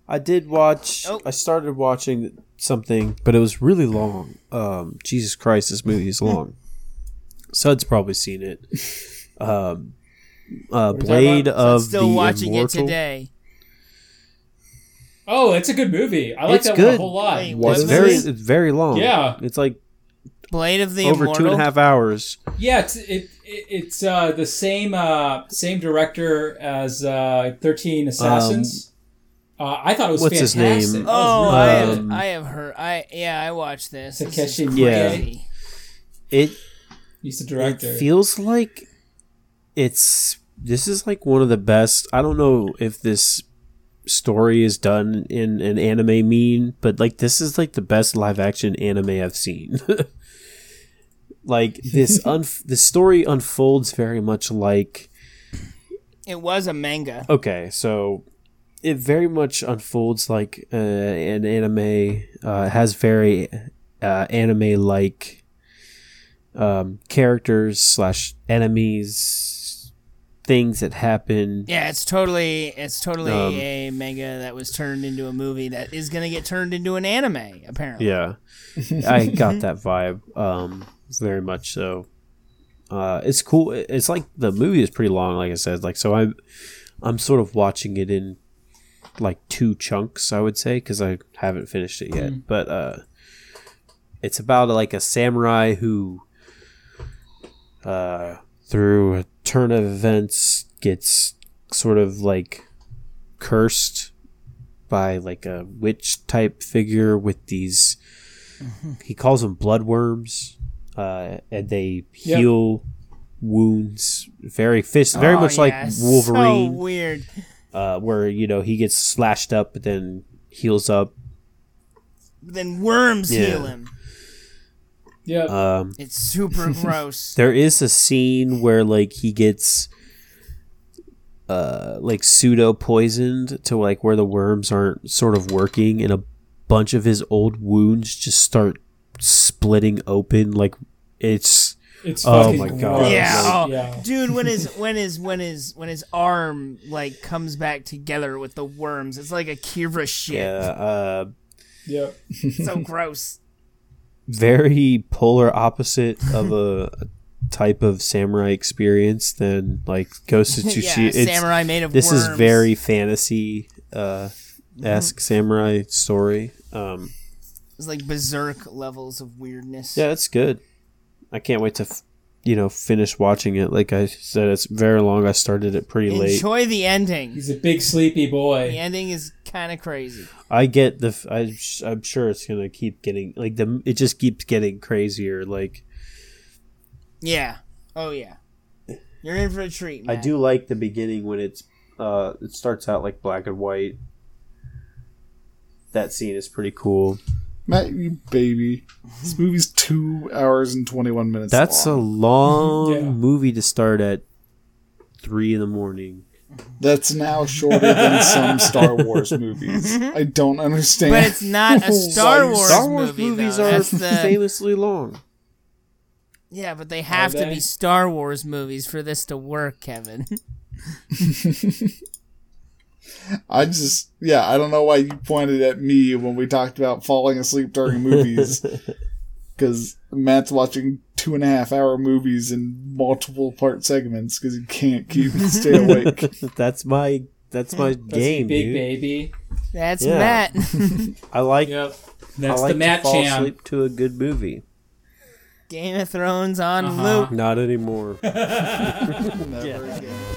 I did watch. Oh. I started watching something, but it was really long. Um, Jesus Christ, this movie is long. Sud's probably seen it. Um, uh, What are you Blade of Still the watching Immortal. it today. Oh, it's a good movie. I like It's that one a whole lot. Wait, It's very, it's very long. Yeah. it's like Blade of the over Immortal. two and a half hours. Yeah, it's it, it it's uh, the same uh, same director as uh, Thirteen Assassins. Uh, I thought it was what's his fantastic. name? Oh, really I have, Um, I have heard. I yeah, I watched this. This is Takeshi Yeah. It he's the it feels like it's this is like one of the best. I don't know if this story is done in an anime mean, but like this is like the best live action anime I've seen. like this un the story unfolds very much like It was a manga. okay, so it very much unfolds like uh, an anime. Uh, has very uh, anime like um, characters slash enemies, things that happen. Yeah, it's totally it's totally Um, a manga that was turned into a movie that is gonna get turned into an anime. Apparently. Yeah, I got that vibe. Um, very much so. Uh, it's cool. It's like the movie is pretty long, like I said. Like so, I'm I'm sort of watching it in like two chunks, I would say, because I haven't finished it yet. But uh, it's about like a samurai who, uh, through a turn of events, gets sort of like cursed by like a witch type figure with these he calls them bloodworms uh and they Yep. heal wounds very fist very Oh, much yeah, like So wolverine weird. Uh where you know he gets slashed up but then heals up Then worms Yeah. heal him. yeah, um It's super gross. there is a scene where like he gets uh like pseudo poisoned to like where the worms aren't sort of working and a bunch of his old wounds just start splitting open like it's it's oh fucking my gross. God. Yeah, oh, yeah. dude, when his when his when his when his arm like comes back together with the worms, it's like Akira shit. yeah uh yeah. So gross. very polar opposite of a, a type of samurai experience than like Ghost of yeah, Tsushima. It's- samurai made of this is very fantasy uh esque samurai story. Um It's like berserk levels of weirdness. Yeah, it's good. I can't wait to, f- you know, finish watching it. Like I said, it's very long. I started it pretty late. Enjoy the ending. He's a big sleepy boy. The ending is kind of crazy. I get the. I'm sure it's gonna keep getting like the. It just keeps getting crazier. Like Yeah. Oh yeah. You're in for a treat. I Matt. do like the beginning when it's. Uh, it starts out like black and white. That scene is pretty cool. Matt, you baby. This movie's two hours and 21 minutes That's a long. long Yeah. movie to start at three in the morning. That's now shorter than some Star Wars movies. Mm-hmm. I don't understand. But it's not a Star Why- Wars, Star Wars movie, movies though. are That's the famously long. yeah, but they have to they? be Star Wars movies for this to work, Kevin. I just, yeah, I don't know why you pointed at me when we talked about falling asleep during movies. because Matt's watching two and a half hour movies in multiple part segments because he can't keep stay awake. That's my that's my That's game, big dude. baby. That's Yeah. Matt. I like Yep. I That's like the Matt to fall Chan. asleep to a good movie. Game of Thrones on Uh-huh. loop. Not anymore. Never again.